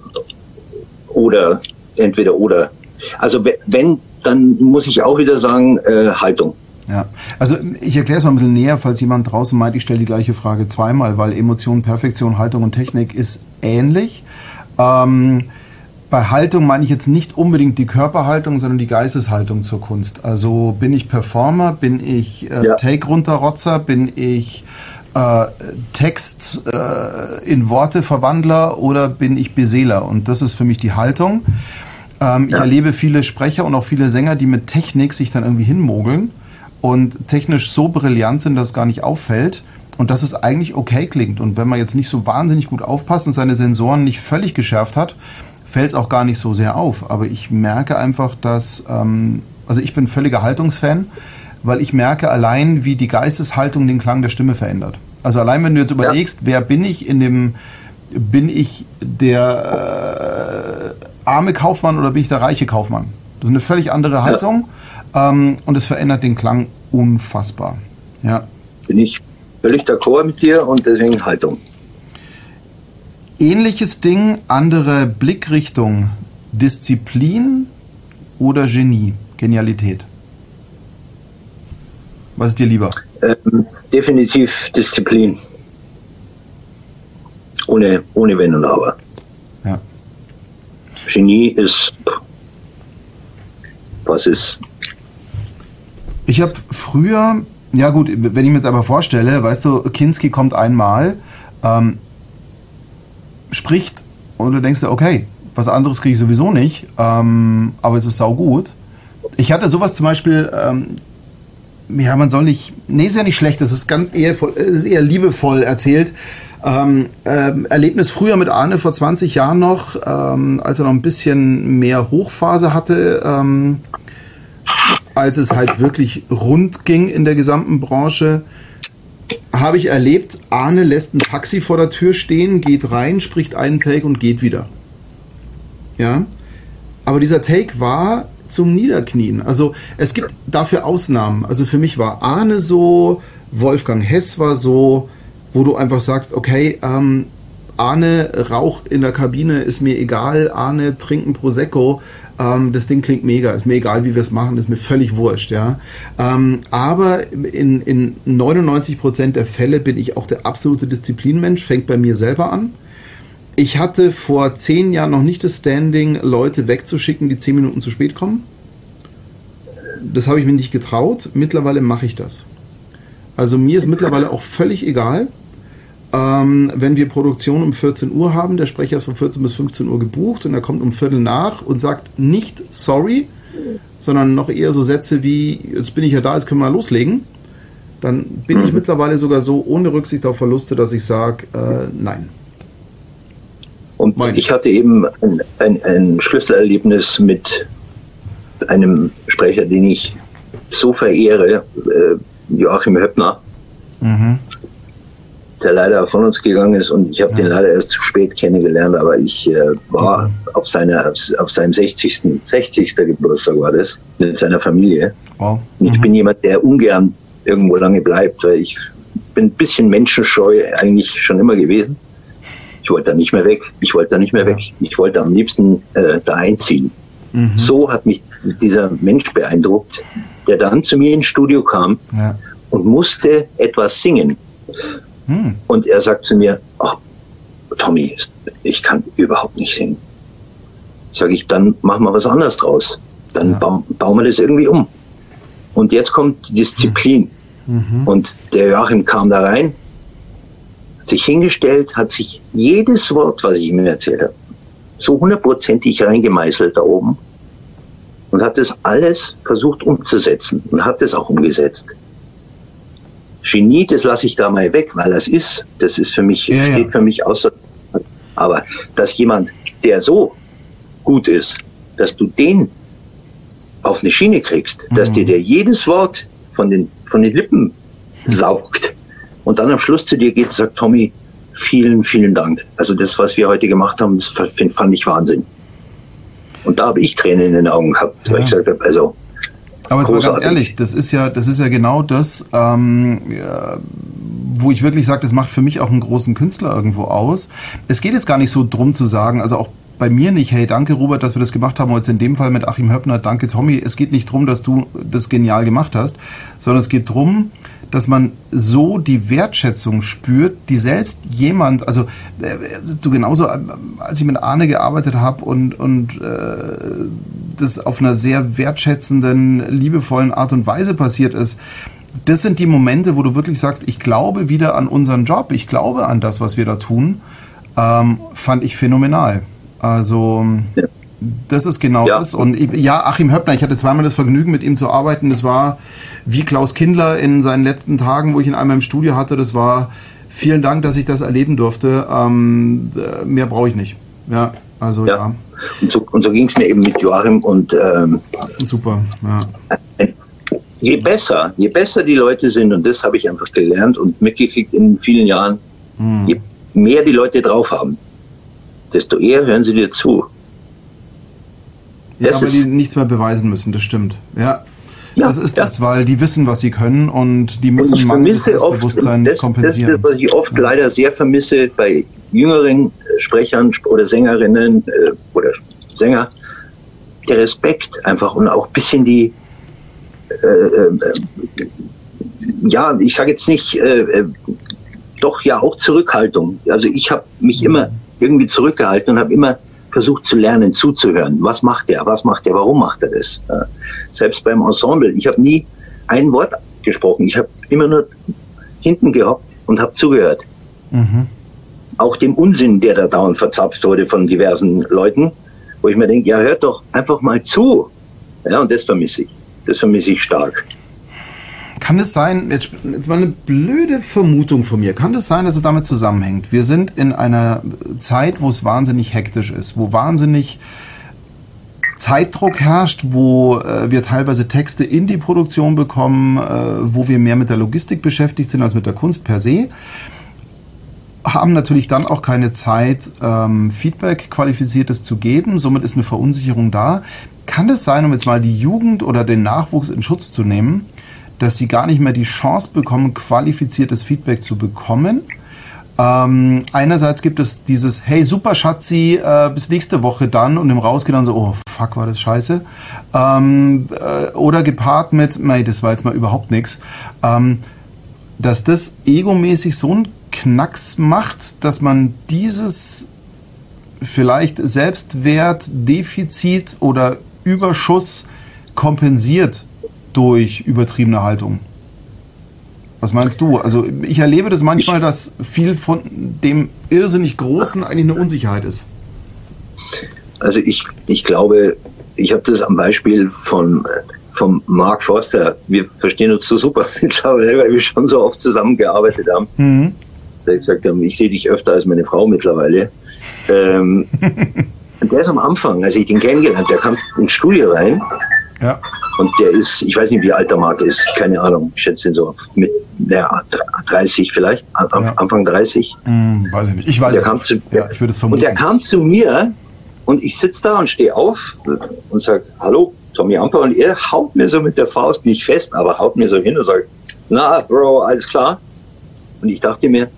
oder entweder oder. Also wenn, dann muss ich auch wieder sagen, äh, Haltung. Ja, also ich erkläre es mal ein bisschen näher, falls jemand draußen meint, ich stelle die gleiche Frage zweimal, weil Emotion, Perfektion, Haltung und Technik ist ähnlich. Ähm, bei Haltung meine ich jetzt nicht unbedingt die Körperhaltung, sondern die Geisteshaltung zur Kunst. Also bin ich Performer, bin ich äh, ja. Take-Runterrotzer, bin ich äh, Text äh, in Worte Verwandler oder bin ich Beseeler? Und das ist für mich die Haltung. Ähm, ja. Ich erlebe viele Sprecher und auch viele Sänger, die mit Technik sich dann irgendwie hinmogeln und technisch so brillant sind, dass es gar nicht auffällt und dass es eigentlich okay klingt. Und wenn man jetzt nicht so wahnsinnig gut aufpasst und seine Sensoren nicht völlig geschärft hat, fällt es auch gar nicht so sehr auf. Aber ich merke einfach, dass, ähm, also ich bin völliger Haltungsfan weil ich merke allein, wie die Geisteshaltung den Klang der Stimme verändert. Also allein, wenn du jetzt überlegst, ja. wer bin ich in dem, bin ich der äh, arme Kaufmann oder bin ich der reiche Kaufmann? Das ist eine völlig andere Haltung ja. ähm, und es verändert den Klang unfassbar. Ja. Bin ich völlig d'accord mit dir und deswegen Haltung. Ähnliches Ding, andere Blickrichtung. Disziplin oder Genie, Genialität? Was ist dir lieber? Ähm, definitiv Disziplin. Ohne, ohne Wenn und Aber. Ja. Genie ist, was ist. Ich habe früher, ja gut, wenn ich mir jetzt aber vorstelle, weißt du, Kinski kommt einmal, ähm, spricht und du denkst dir, okay, was anderes kriege ich sowieso nicht, ähm, aber es ist saugut. Ich hatte sowas zum Beispiel, ähm, ja, man soll nicht, nee, ist ja nicht schlecht, das ist ganz eher, ist eher liebevoll erzählt. Ähm, ähm, Erlebnis früher mit Arne vor 20 Jahren noch, ähm, als er noch ein bisschen mehr Hochphase hatte, ähm, als es halt wirklich rund ging in der gesamten Branche, habe ich erlebt, Arne lässt ein Taxi vor der Tür stehen, geht rein, spricht einen Take und geht wieder. Ja, aber dieser Take war zum Niederknien. Also es gibt dafür Ausnahmen. Also für mich war Arne so, Wolfgang Hess war so, wo du einfach sagst, okay, ähm, Arne Rauch in der Kabine ist mir egal, Arne trinken Prosecco, ähm, das Ding klingt mega, ist mir egal, wie wir es machen, ist mir völlig wurscht, ja. Ähm, aber in, in 99% der Fälle bin ich auch der absolute Disziplinmensch, fängt bei mir selber an. Ich hatte vor zehn Jahren noch nicht das Standing, Leute wegzuschicken, die zehn Minuten zu spät kommen. Das habe ich mir nicht getraut. Mittlerweile mache ich das. Also mir ist mittlerweile auch völlig egal, ähm, wenn wir Produktion um 14 Uhr haben, der Sprecher ist von 14 bis 15 Uhr gebucht und er kommt um Viertel nach und sagt nicht sorry, sondern noch eher so Sätze wie, jetzt bin ich ja da, jetzt können wir loslegen. Dann bin mhm. ich mittlerweile sogar so ohne Rücksicht auf Verluste, dass ich sage, äh, nein. Und Meine. ich hatte eben ein, ein, ein Schlüsselerlebnis mit einem Sprecher, den ich so verehre, äh, Joachim Höppner. Mhm der leider von uns gegangen ist und ich habe ja. den leider erst zu spät kennengelernt, aber ich äh, war okay. auf, seiner, auf seinem 60. 60. Geburtstag war das, mit seiner Familie. Wow. Und ich mhm. bin jemand, der ungern irgendwo lange bleibt, weil ich bin ein bisschen menschenscheu eigentlich schon immer gewesen. Ich wollte da nicht mehr weg. Ich wollte da nicht mehr ja. weg. Ich wollte am liebsten äh, da einziehen. Mhm. So hat mich dieser Mensch beeindruckt, der dann zu mir ins Studio kam ja. und musste etwas singen. Hm. Und er sagt zu mir, ach, Tommy, ich kann überhaupt nicht singen. Sage ich, dann machen wir was anderes draus. Dann ja. bauen, bauen wir das irgendwie um. Und jetzt kommt die Disziplin. Mhm. Und der Joachim kam da rein, sich hingestellt, hat sich jedes Wort, was ich ihm erzählt habe, so hundertprozentig reingemeißelt da oben und hat das alles versucht umzusetzen und hat es auch umgesetzt. Genie, das lasse ich da mal weg, weil das ist, das ist für mich, ja, steht ja. für mich außer. Aber dass jemand, der so gut ist, dass du den auf eine Schiene kriegst, mhm. dass dir der jedes Wort von den, von den Lippen saugt und dann am Schluss zu dir geht und sagt, Tommy, vielen, vielen Dank. Also das, was wir heute gemacht haben, das fand ich Wahnsinn. Und da habe ich Tränen in den Augen gehabt, ja. weil ich gesagt habe, also aber es war ganz ehrlich, das ist ja, das ist ja genau das, ähm, ja, wo ich wirklich sage, das macht für mich auch einen großen Künstler irgendwo aus. Es geht jetzt gar nicht so drum zu sagen, also auch bei mir nicht, hey, danke Robert, dass wir das gemacht haben, jetzt in dem Fall mit Achim Höppner, danke Tommy. Es geht nicht drum, dass du das genial gemacht hast, sondern es geht drum, dass man so die Wertschätzung spürt, die selbst jemand, also äh, du genauso, äh, als ich mit Arne gearbeitet habe und, und äh, das auf einer sehr wertschätzenden, liebevollen Art und Weise passiert ist, das sind die Momente, wo du wirklich sagst, ich glaube wieder an unseren Job, ich glaube an das, was wir da tun, ähm, fand ich phänomenal. Also ja. Das ist genau ja. das. Und ja, Achim Höppner, ich hatte zweimal das Vergnügen, mit ihm zu arbeiten. Das war wie Klaus Kindler in seinen letzten Tagen, wo ich ihn einmal im Studio hatte. Das war vielen Dank, dass ich das erleben durfte. Ähm, mehr brauche ich nicht. Ja, also ja. ja. Und so, so ging es mir eben mit Joachim und ähm, super. Ja. Je besser, je besser die Leute sind, und das habe ich einfach gelernt und mitgekriegt in vielen Jahren, hm. je mehr die Leute drauf haben, desto eher hören sie dir zu. Ja, das aber die nichts mehr beweisen müssen, das stimmt. Ja. Ja, das ist ja. das, weil die wissen, was sie können und die müssen und mangelndes Selbstbewusstsein das, kompensieren. Das ist das, was ich oft ja. leider sehr vermisse bei jüngeren Sprechern oder Sängerinnen äh, oder Sänger. Der Respekt einfach und auch ein bisschen die, äh, äh, ja, ich sage jetzt nicht, äh, äh, doch ja auch Zurückhaltung. Also ich habe mich mhm. immer irgendwie zurückgehalten und habe immer versucht zu lernen, zuzuhören. Was macht er? Was macht er? Warum macht er das? Selbst beim Ensemble. Ich habe nie ein Wort gesprochen. Ich habe immer nur hinten gehockt und habe zugehört. Mhm. Auch dem Unsinn, der da dauernd verzapft wurde von diversen Leuten, wo ich mir denke, ja, hört doch einfach mal zu. Ja, und das vermisse ich. Das vermisse ich stark. Kann es sein, jetzt, jetzt mal eine blöde Vermutung von mir, kann es sein, dass es damit zusammenhängt? Wir sind in einer Zeit, wo es wahnsinnig hektisch ist, wo wahnsinnig Zeitdruck herrscht, wo äh, wir teilweise Texte in die Produktion bekommen, äh, wo wir mehr mit der Logistik beschäftigt sind als mit der Kunst per se haben natürlich dann auch keine Zeit, ähm, Feedback qualifiziertes zu geben. Somit ist eine Verunsicherung da. Kann es sein, um jetzt mal die Jugend oder den Nachwuchs in Schutz zu nehmen, dass sie gar nicht mehr die Chance bekommen, qualifiziertes Feedback zu bekommen. Ähm, einerseits gibt es dieses, hey, super Schatzi, äh, bis nächste Woche dann und im Rausgehen dann so, oh, fuck, war das scheiße. Ähm, äh, oder gepaart mit, mei, das war jetzt mal überhaupt nichts. Ähm, dass das egomäßig so ein Knacks macht, dass man dieses vielleicht Selbstwert, Defizit oder Überschuss kompensiert durch übertriebene Haltung. Was meinst du? Also ich erlebe das manchmal, dass viel von dem irrsinnig Großen eigentlich eine Unsicherheit ist. Also ich, ich glaube, ich habe das am Beispiel von, von Mark Forster. Wir verstehen uns so super mittlerweile, weil wir schon so oft zusammengearbeitet haben. Mhm. Der gesagt haben, ich sehe dich öfter als meine Frau mittlerweile. Ähm, der ist am Anfang, als ich den kennengelernt, der kam ins Studio rein ja. Und der ist, ich weiß nicht, wie alt der Marc ist, keine Ahnung, ich schätze ihn so mit ja, 30 vielleicht, ja. Anfang 30. Hm, weiß ich nicht. Ich weiß der kam zu, ja, ich würde es vermuten. Und der kam zu mir und ich sitze da und stehe auf und sage, hallo, Tommy Amper. Und er haut mir so mit der Faust, nicht fest, aber haut mir so hin und sagt, na, Bro, alles klar. Und ich dachte mir,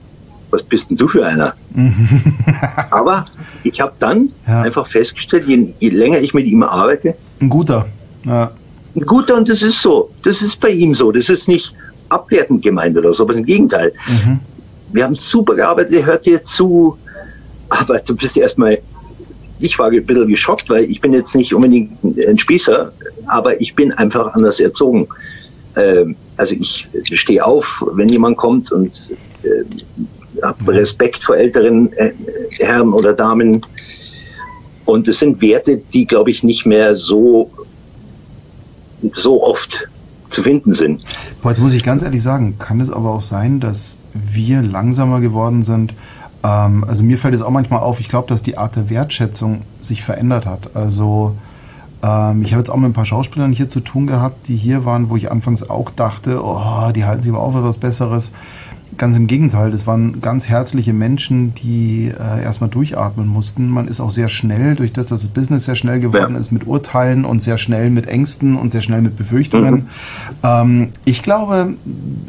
was bist denn du für einer? aber ich habe dann ja. einfach festgestellt, je, je länger ich mit ihm arbeite, ein guter. Ja. Ein guter und das ist so. Das ist bei ihm so. Das ist nicht abwertend gemeint oder so, aber im Gegenteil. Mhm. Wir haben super gearbeitet, er hört dir zu, aber du bist erstmal, ich war ein bisschen geschockt, weil ich bin jetzt nicht unbedingt ein Spießer, aber ich bin einfach anders erzogen. Ähm, also ich stehe auf, wenn jemand kommt und äh, habe Respekt vor älteren äh, Herren oder Damen. Und es sind Werte, die, glaube ich, nicht mehr so so oft zu finden sind. Boah, jetzt muss ich ganz ehrlich sagen, kann es aber auch sein, dass wir langsamer geworden sind? Ähm, also mir fällt es auch manchmal auf, ich glaube, dass die Art der Wertschätzung sich verändert hat. Also ähm, ich habe jetzt auch mit ein paar Schauspielern hier zu tun gehabt, die hier waren, wo ich anfangs auch dachte, oh, die halten sich aber auch für was Besseres. Ganz im Gegenteil, das waren ganz herzliche Menschen, die äh, erstmal durchatmen mussten. Man ist auch sehr schnell, durch das, dass das Business sehr schnell geworden ja. ist, mit Urteilen und sehr schnell mit Ängsten und sehr schnell mit Befürchtungen. Mhm. Ähm, ich glaube,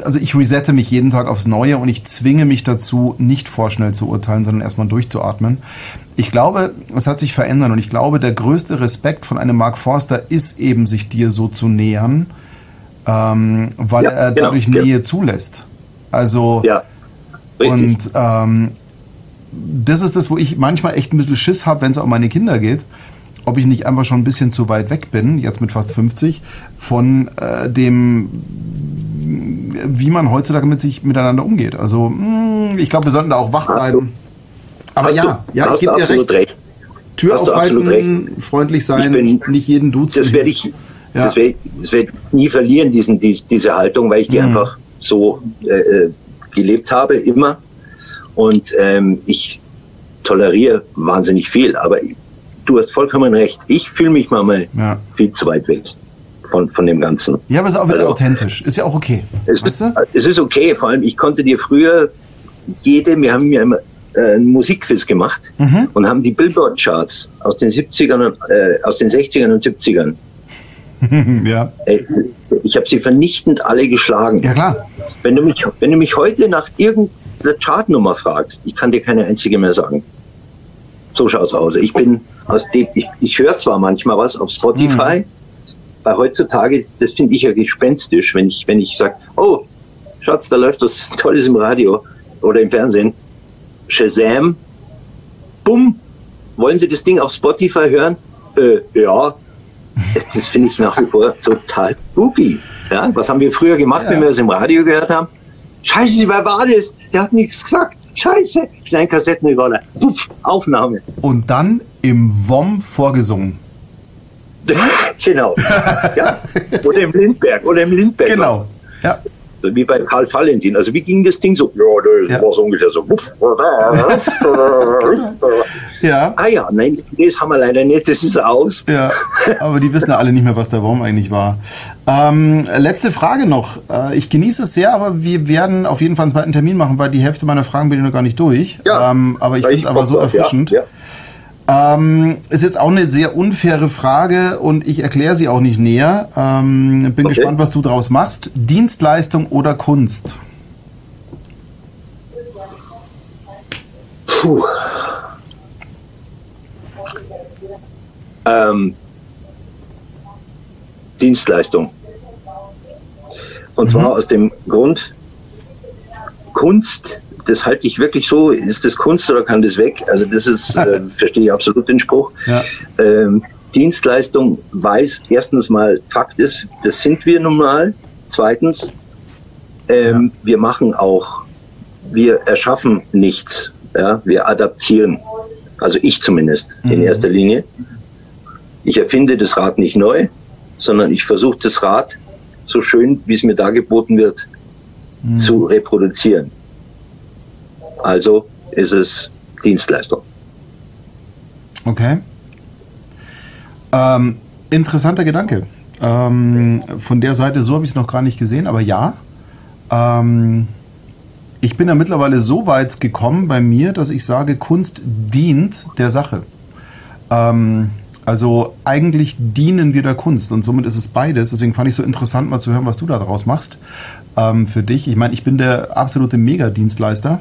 also ich resette mich jeden Tag aufs Neue und ich zwinge mich dazu, nicht vorschnell zu urteilen, sondern erstmal durchzuatmen. Ich glaube, es hat sich verändert und ich glaube, der größte Respekt von einem Mark Forster ist eben, sich dir so zu nähern, ähm, weil ja, er genau, dadurch genau. Nähe zulässt. Also ja, und ähm, das ist das, wo ich manchmal echt ein bisschen Schiss habe, wenn es um meine Kinder geht, ob ich nicht einfach schon ein bisschen zu weit weg bin, jetzt mit fast 50, von äh, dem, wie man heutzutage mit sich miteinander umgeht. Also mh, hm, ich glaube, wir sollten da auch wach bleiben. Aber ja, du, ja, ich gebe dir recht. recht. Tür hast aufhalten, freundlich sein, bin, nicht jeden duzen. Das werde ich, ja. das werd, das werd nie verlieren, diesen, die, diese Haltung, weil ich die mhm. einfach so äh, äh, gelebt habe, immer. Und ähm, ich toleriere wahnsinnig viel, aber du hast vollkommen recht. Ich fühle mich manchmal ja. viel zu weit weg von, von dem Ganzen. Ja, aber es ist auch wieder also, authentisch. Ist ja auch okay. Es, weißt du? es ist okay, vor allem ich konnte dir früher jede, wir haben ja immer äh, einen Musikquiz gemacht mhm. und haben die Billboard-Charts aus den 70ern, äh, aus den 60ern und 70ern ja. Ich habe sie vernichtend alle geschlagen. Ja, klar. Wenn du mich, wenn du mich heute nach irgendeiner Chartnummer fragst, ich kann dir keine einzige mehr sagen. So schaut's aus. Ich bin aus dem, ich, ich höre zwar manchmal was auf Spotify, mhm. weil heutzutage, das finde ich ja gespenstisch, wenn ich, wenn ich sage, oh, Schatz, da läuft was Tolles im Radio oder im Fernsehen. Shazam, bumm, wollen Sie das Ding auf Spotify hören? Äh, ja. Das finde ich nach wie vor total spooky. Ja, was haben wir früher gemacht, ja. wenn wir es im Radio gehört haben? Scheiße, wer war das? Der hat nichts gesagt. Scheiße. Schnell Kassettenrekorder. Puff, Aufnahme. Und dann im WOM vorgesungen. genau. ja. Oder im Lindberg. Oder im Lindberg. Genau. Ja wie bei Karl Valentin. Also wie ging das Ding so? Ja, das ja. war so ungefähr so. ja. Ah ja, nein, das haben wir leider nicht, das ist aus. Ja, aber die wissen ja alle nicht mehr, was der Wurm eigentlich war. Ähm, letzte Frage noch. Äh, ich genieße es sehr, aber wir werden auf jeden Fall einen zweiten Termin machen, weil die Hälfte meiner Fragen bin ich noch gar nicht durch. Ja, ähm, aber ich finde es aber so erfrischend. Ja, ja. Ähm, ist jetzt auch eine sehr unfaire Frage und ich erkläre sie auch nicht näher. Ähm, bin okay. gespannt, was du daraus machst. Dienstleistung oder Kunst? Puh. Ähm, Dienstleistung. Und mhm. zwar aus dem Grund, Kunst das halte ich wirklich so, ist das Kunst oder kann das weg? Also das ist, äh, verstehe ich absolut den Spruch. Ja. Ähm, Dienstleistung weiß erstens mal, Fakt ist, das sind wir nun mal. Zweitens, ähm, ja. wir machen auch, wir erschaffen nichts, ja? wir adaptieren. Also ich zumindest mhm. in erster Linie. Ich erfinde das Rad nicht neu, sondern ich versuche das Rad so schön, wie es mir dargeboten wird, mhm. zu reproduzieren. Also ist es Dienstleistung. Okay. Ähm, interessanter Gedanke. Ähm, von der Seite so habe ich es noch gar nicht gesehen, aber ja. Ähm, ich bin ja mittlerweile so weit gekommen bei mir, dass ich sage, Kunst dient der Sache. Ähm, also eigentlich dienen wir der Kunst und somit ist es beides. Deswegen fand ich es so interessant, mal zu hören, was du da draus machst ähm, für dich. Ich meine, ich bin der absolute Mega-Dienstleister.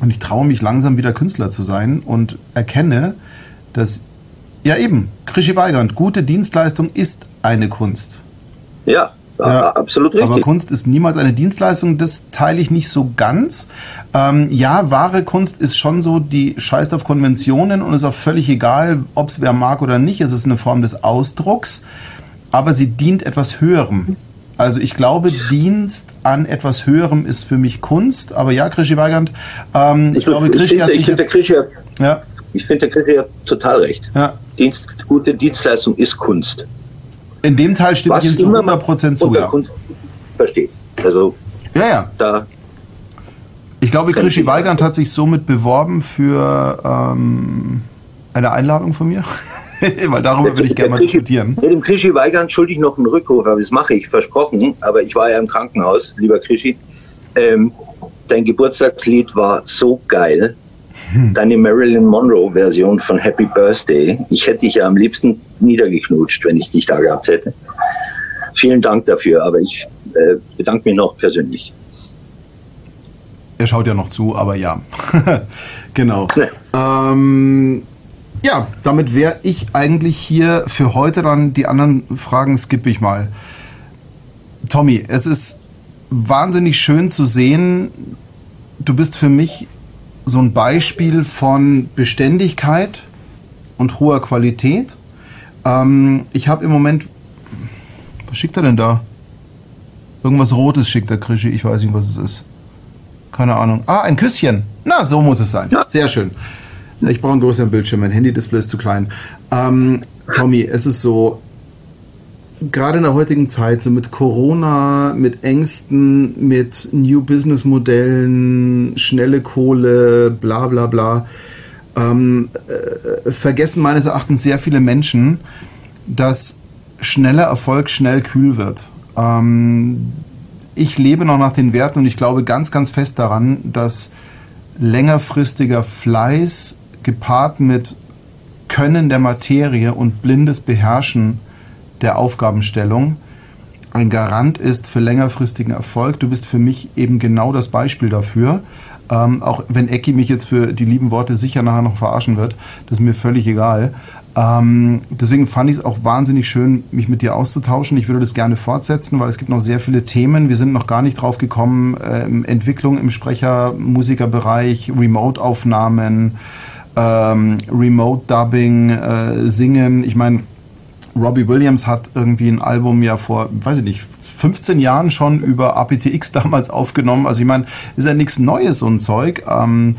Und ich traue mich langsam wieder Künstler zu sein und erkenne, dass, ja eben, Krischi Weigand, gute Dienstleistung ist eine Kunst. Ja, ja, absolut richtig. Aber Kunst ist niemals eine Dienstleistung, das teile ich nicht so ganz. Ähm, ja, wahre Kunst ist schon so, die scheißt auf Konventionen und ist auch völlig egal, ob es wer mag oder nicht. Es ist eine Form des Ausdrucks, aber sie dient etwas Höherem. Also ich glaube, Dienst an etwas Höherem ist für mich Kunst. Aber ja, Krischi Weigand, ähm, ich, ich, glaube, Krischi hat sich jetzt... Krischi ja. Ich finde, der Krischi hat total recht. Ja. Dienst, gute Dienstleistung ist Kunst. In dem Teil stimme ich Ihnen zu 100% zu, ja. Kunst versteht. Also, ja, ja. Da ich glaube, Krischi Weigand hat sich somit beworben für ähm, eine Einladung von mir. Weil darüber würde ich gerne mal diskutieren. Dem Krischi Weigand schuldig noch einen Rückruf, aber das mache ich, versprochen. Aber ich war ja im Krankenhaus, lieber Krischi. Ähm, dein Geburtstagslied war so geil. Hm. Deine Marilyn Monroe-Version von Happy Birthday. Ich hätte dich ja am liebsten niedergeknutscht, wenn ich dich da gehabt hätte. Vielen Dank dafür, aber ich äh, bedanke mich noch persönlich. Er schaut ja noch zu, aber ja. genau. ähm, ja, damit wäre ich eigentlich hier für heute dann. Die anderen Fragen skippe ich mal. Tommy, es ist wahnsinnig schön zu sehen. Du bist für mich so ein Beispiel von Beständigkeit und hoher Qualität. Ähm, ich habe im Moment. Was schickt er denn da? Irgendwas Rotes schickt der Krischi. Ich weiß nicht, was es ist. Keine Ahnung. Ah, ein Küsschen. Na, so muss es sein. Sehr schön. Ich brauche einen größeren Bildschirm, mein Handy-Display ist zu klein. Ähm, Tommy, es ist so, gerade in der heutigen Zeit, so mit Corona, mit Ängsten, mit New Business Modellen, schnelle Kohle, bla bla bla, ähm, äh, vergessen meines Erachtens sehr viele Menschen, dass schneller Erfolg schnell kühl wird. Ähm, ich lebe noch nach den Werten und ich glaube ganz, ganz fest daran, dass längerfristiger Fleiß gepaart mit Können der Materie und blindes Beherrschen der Aufgabenstellung ein Garant ist für längerfristigen Erfolg. Du bist für mich eben genau das Beispiel dafür. Ähm, auch wenn Ecki mich jetzt für die lieben Worte sicher nachher noch verarschen wird, das ist mir völlig egal. Ähm, deswegen fand ich es auch wahnsinnig schön, mich mit dir auszutauschen. Ich würde das gerne fortsetzen, weil es gibt noch sehr viele Themen. Wir sind noch gar nicht drauf gekommen. Ähm, Entwicklung im Sprecher-, Musikerbereich, Remote-Aufnahmen, ähm, Remote-Dubbing, äh, Singen. Ich meine, Robbie Williams hat irgendwie ein Album ja vor, weiß ich nicht, 15 Jahren schon über aptX damals aufgenommen. Also ich meine, ist ja nichts Neues, so Zeug. Ähm,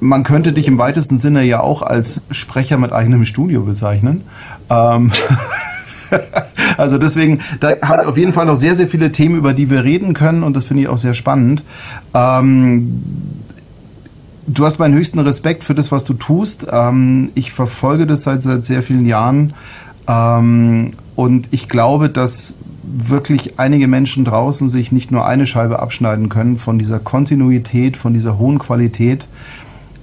man könnte dich im weitesten Sinne ja auch als Sprecher mit eigenem Studio bezeichnen. Ähm also deswegen, da haben wir auf jeden Fall noch sehr, sehr viele Themen, über die wir reden können und das finde ich auch sehr spannend. Ähm du hast meinen höchsten Respekt für das, was du tust. Ähm, ich verfolge das seit, seit sehr vielen Jahren. Ähm, und ich glaube, dass wirklich einige Menschen draußen sich nicht nur eine Scheibe abschneiden können von dieser Kontinuität, von dieser hohen Qualität.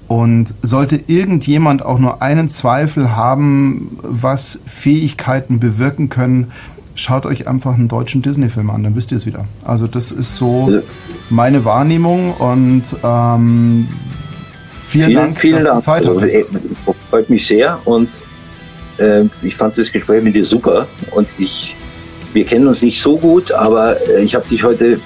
Und sollte irgendjemand auch nur einen Zweifel haben, was Fähigkeiten bewirken können, schaut euch einfach einen deutschen Disney-Film an, dann wisst ihr es wieder. Also das ist so meine Wahrnehmung und ähm, vielen, vielen, Dank, vielen dass Dank. du Zeit also, hattest. Freut mich sehr und äh, ich fand das Gespräch mit dir super und ich, wir kennen uns nicht so gut, aber äh, ich habe dich heute äh,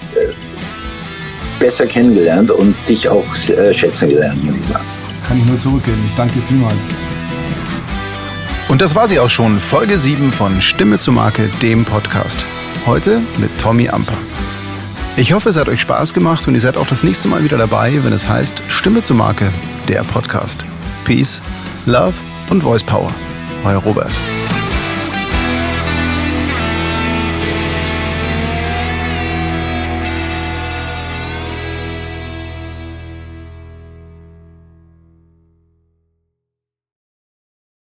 besser kennengelernt und dich auch äh, schätzen gelernt, muss ich sagen. Kann ich nur zurückgeben. Ich danke dir vielmals. Und das war sie auch schon, Folge 7 von Stimme zu Marke, dem Podcast. Heute mit Tommy Amper. Ich hoffe, es hat euch Spaß gemacht und ihr seid auch das nächste Mal wieder dabei, wenn es heißt Stimme zu Marke, der Podcast. Peace, Love und Voice Power. Euer Robert.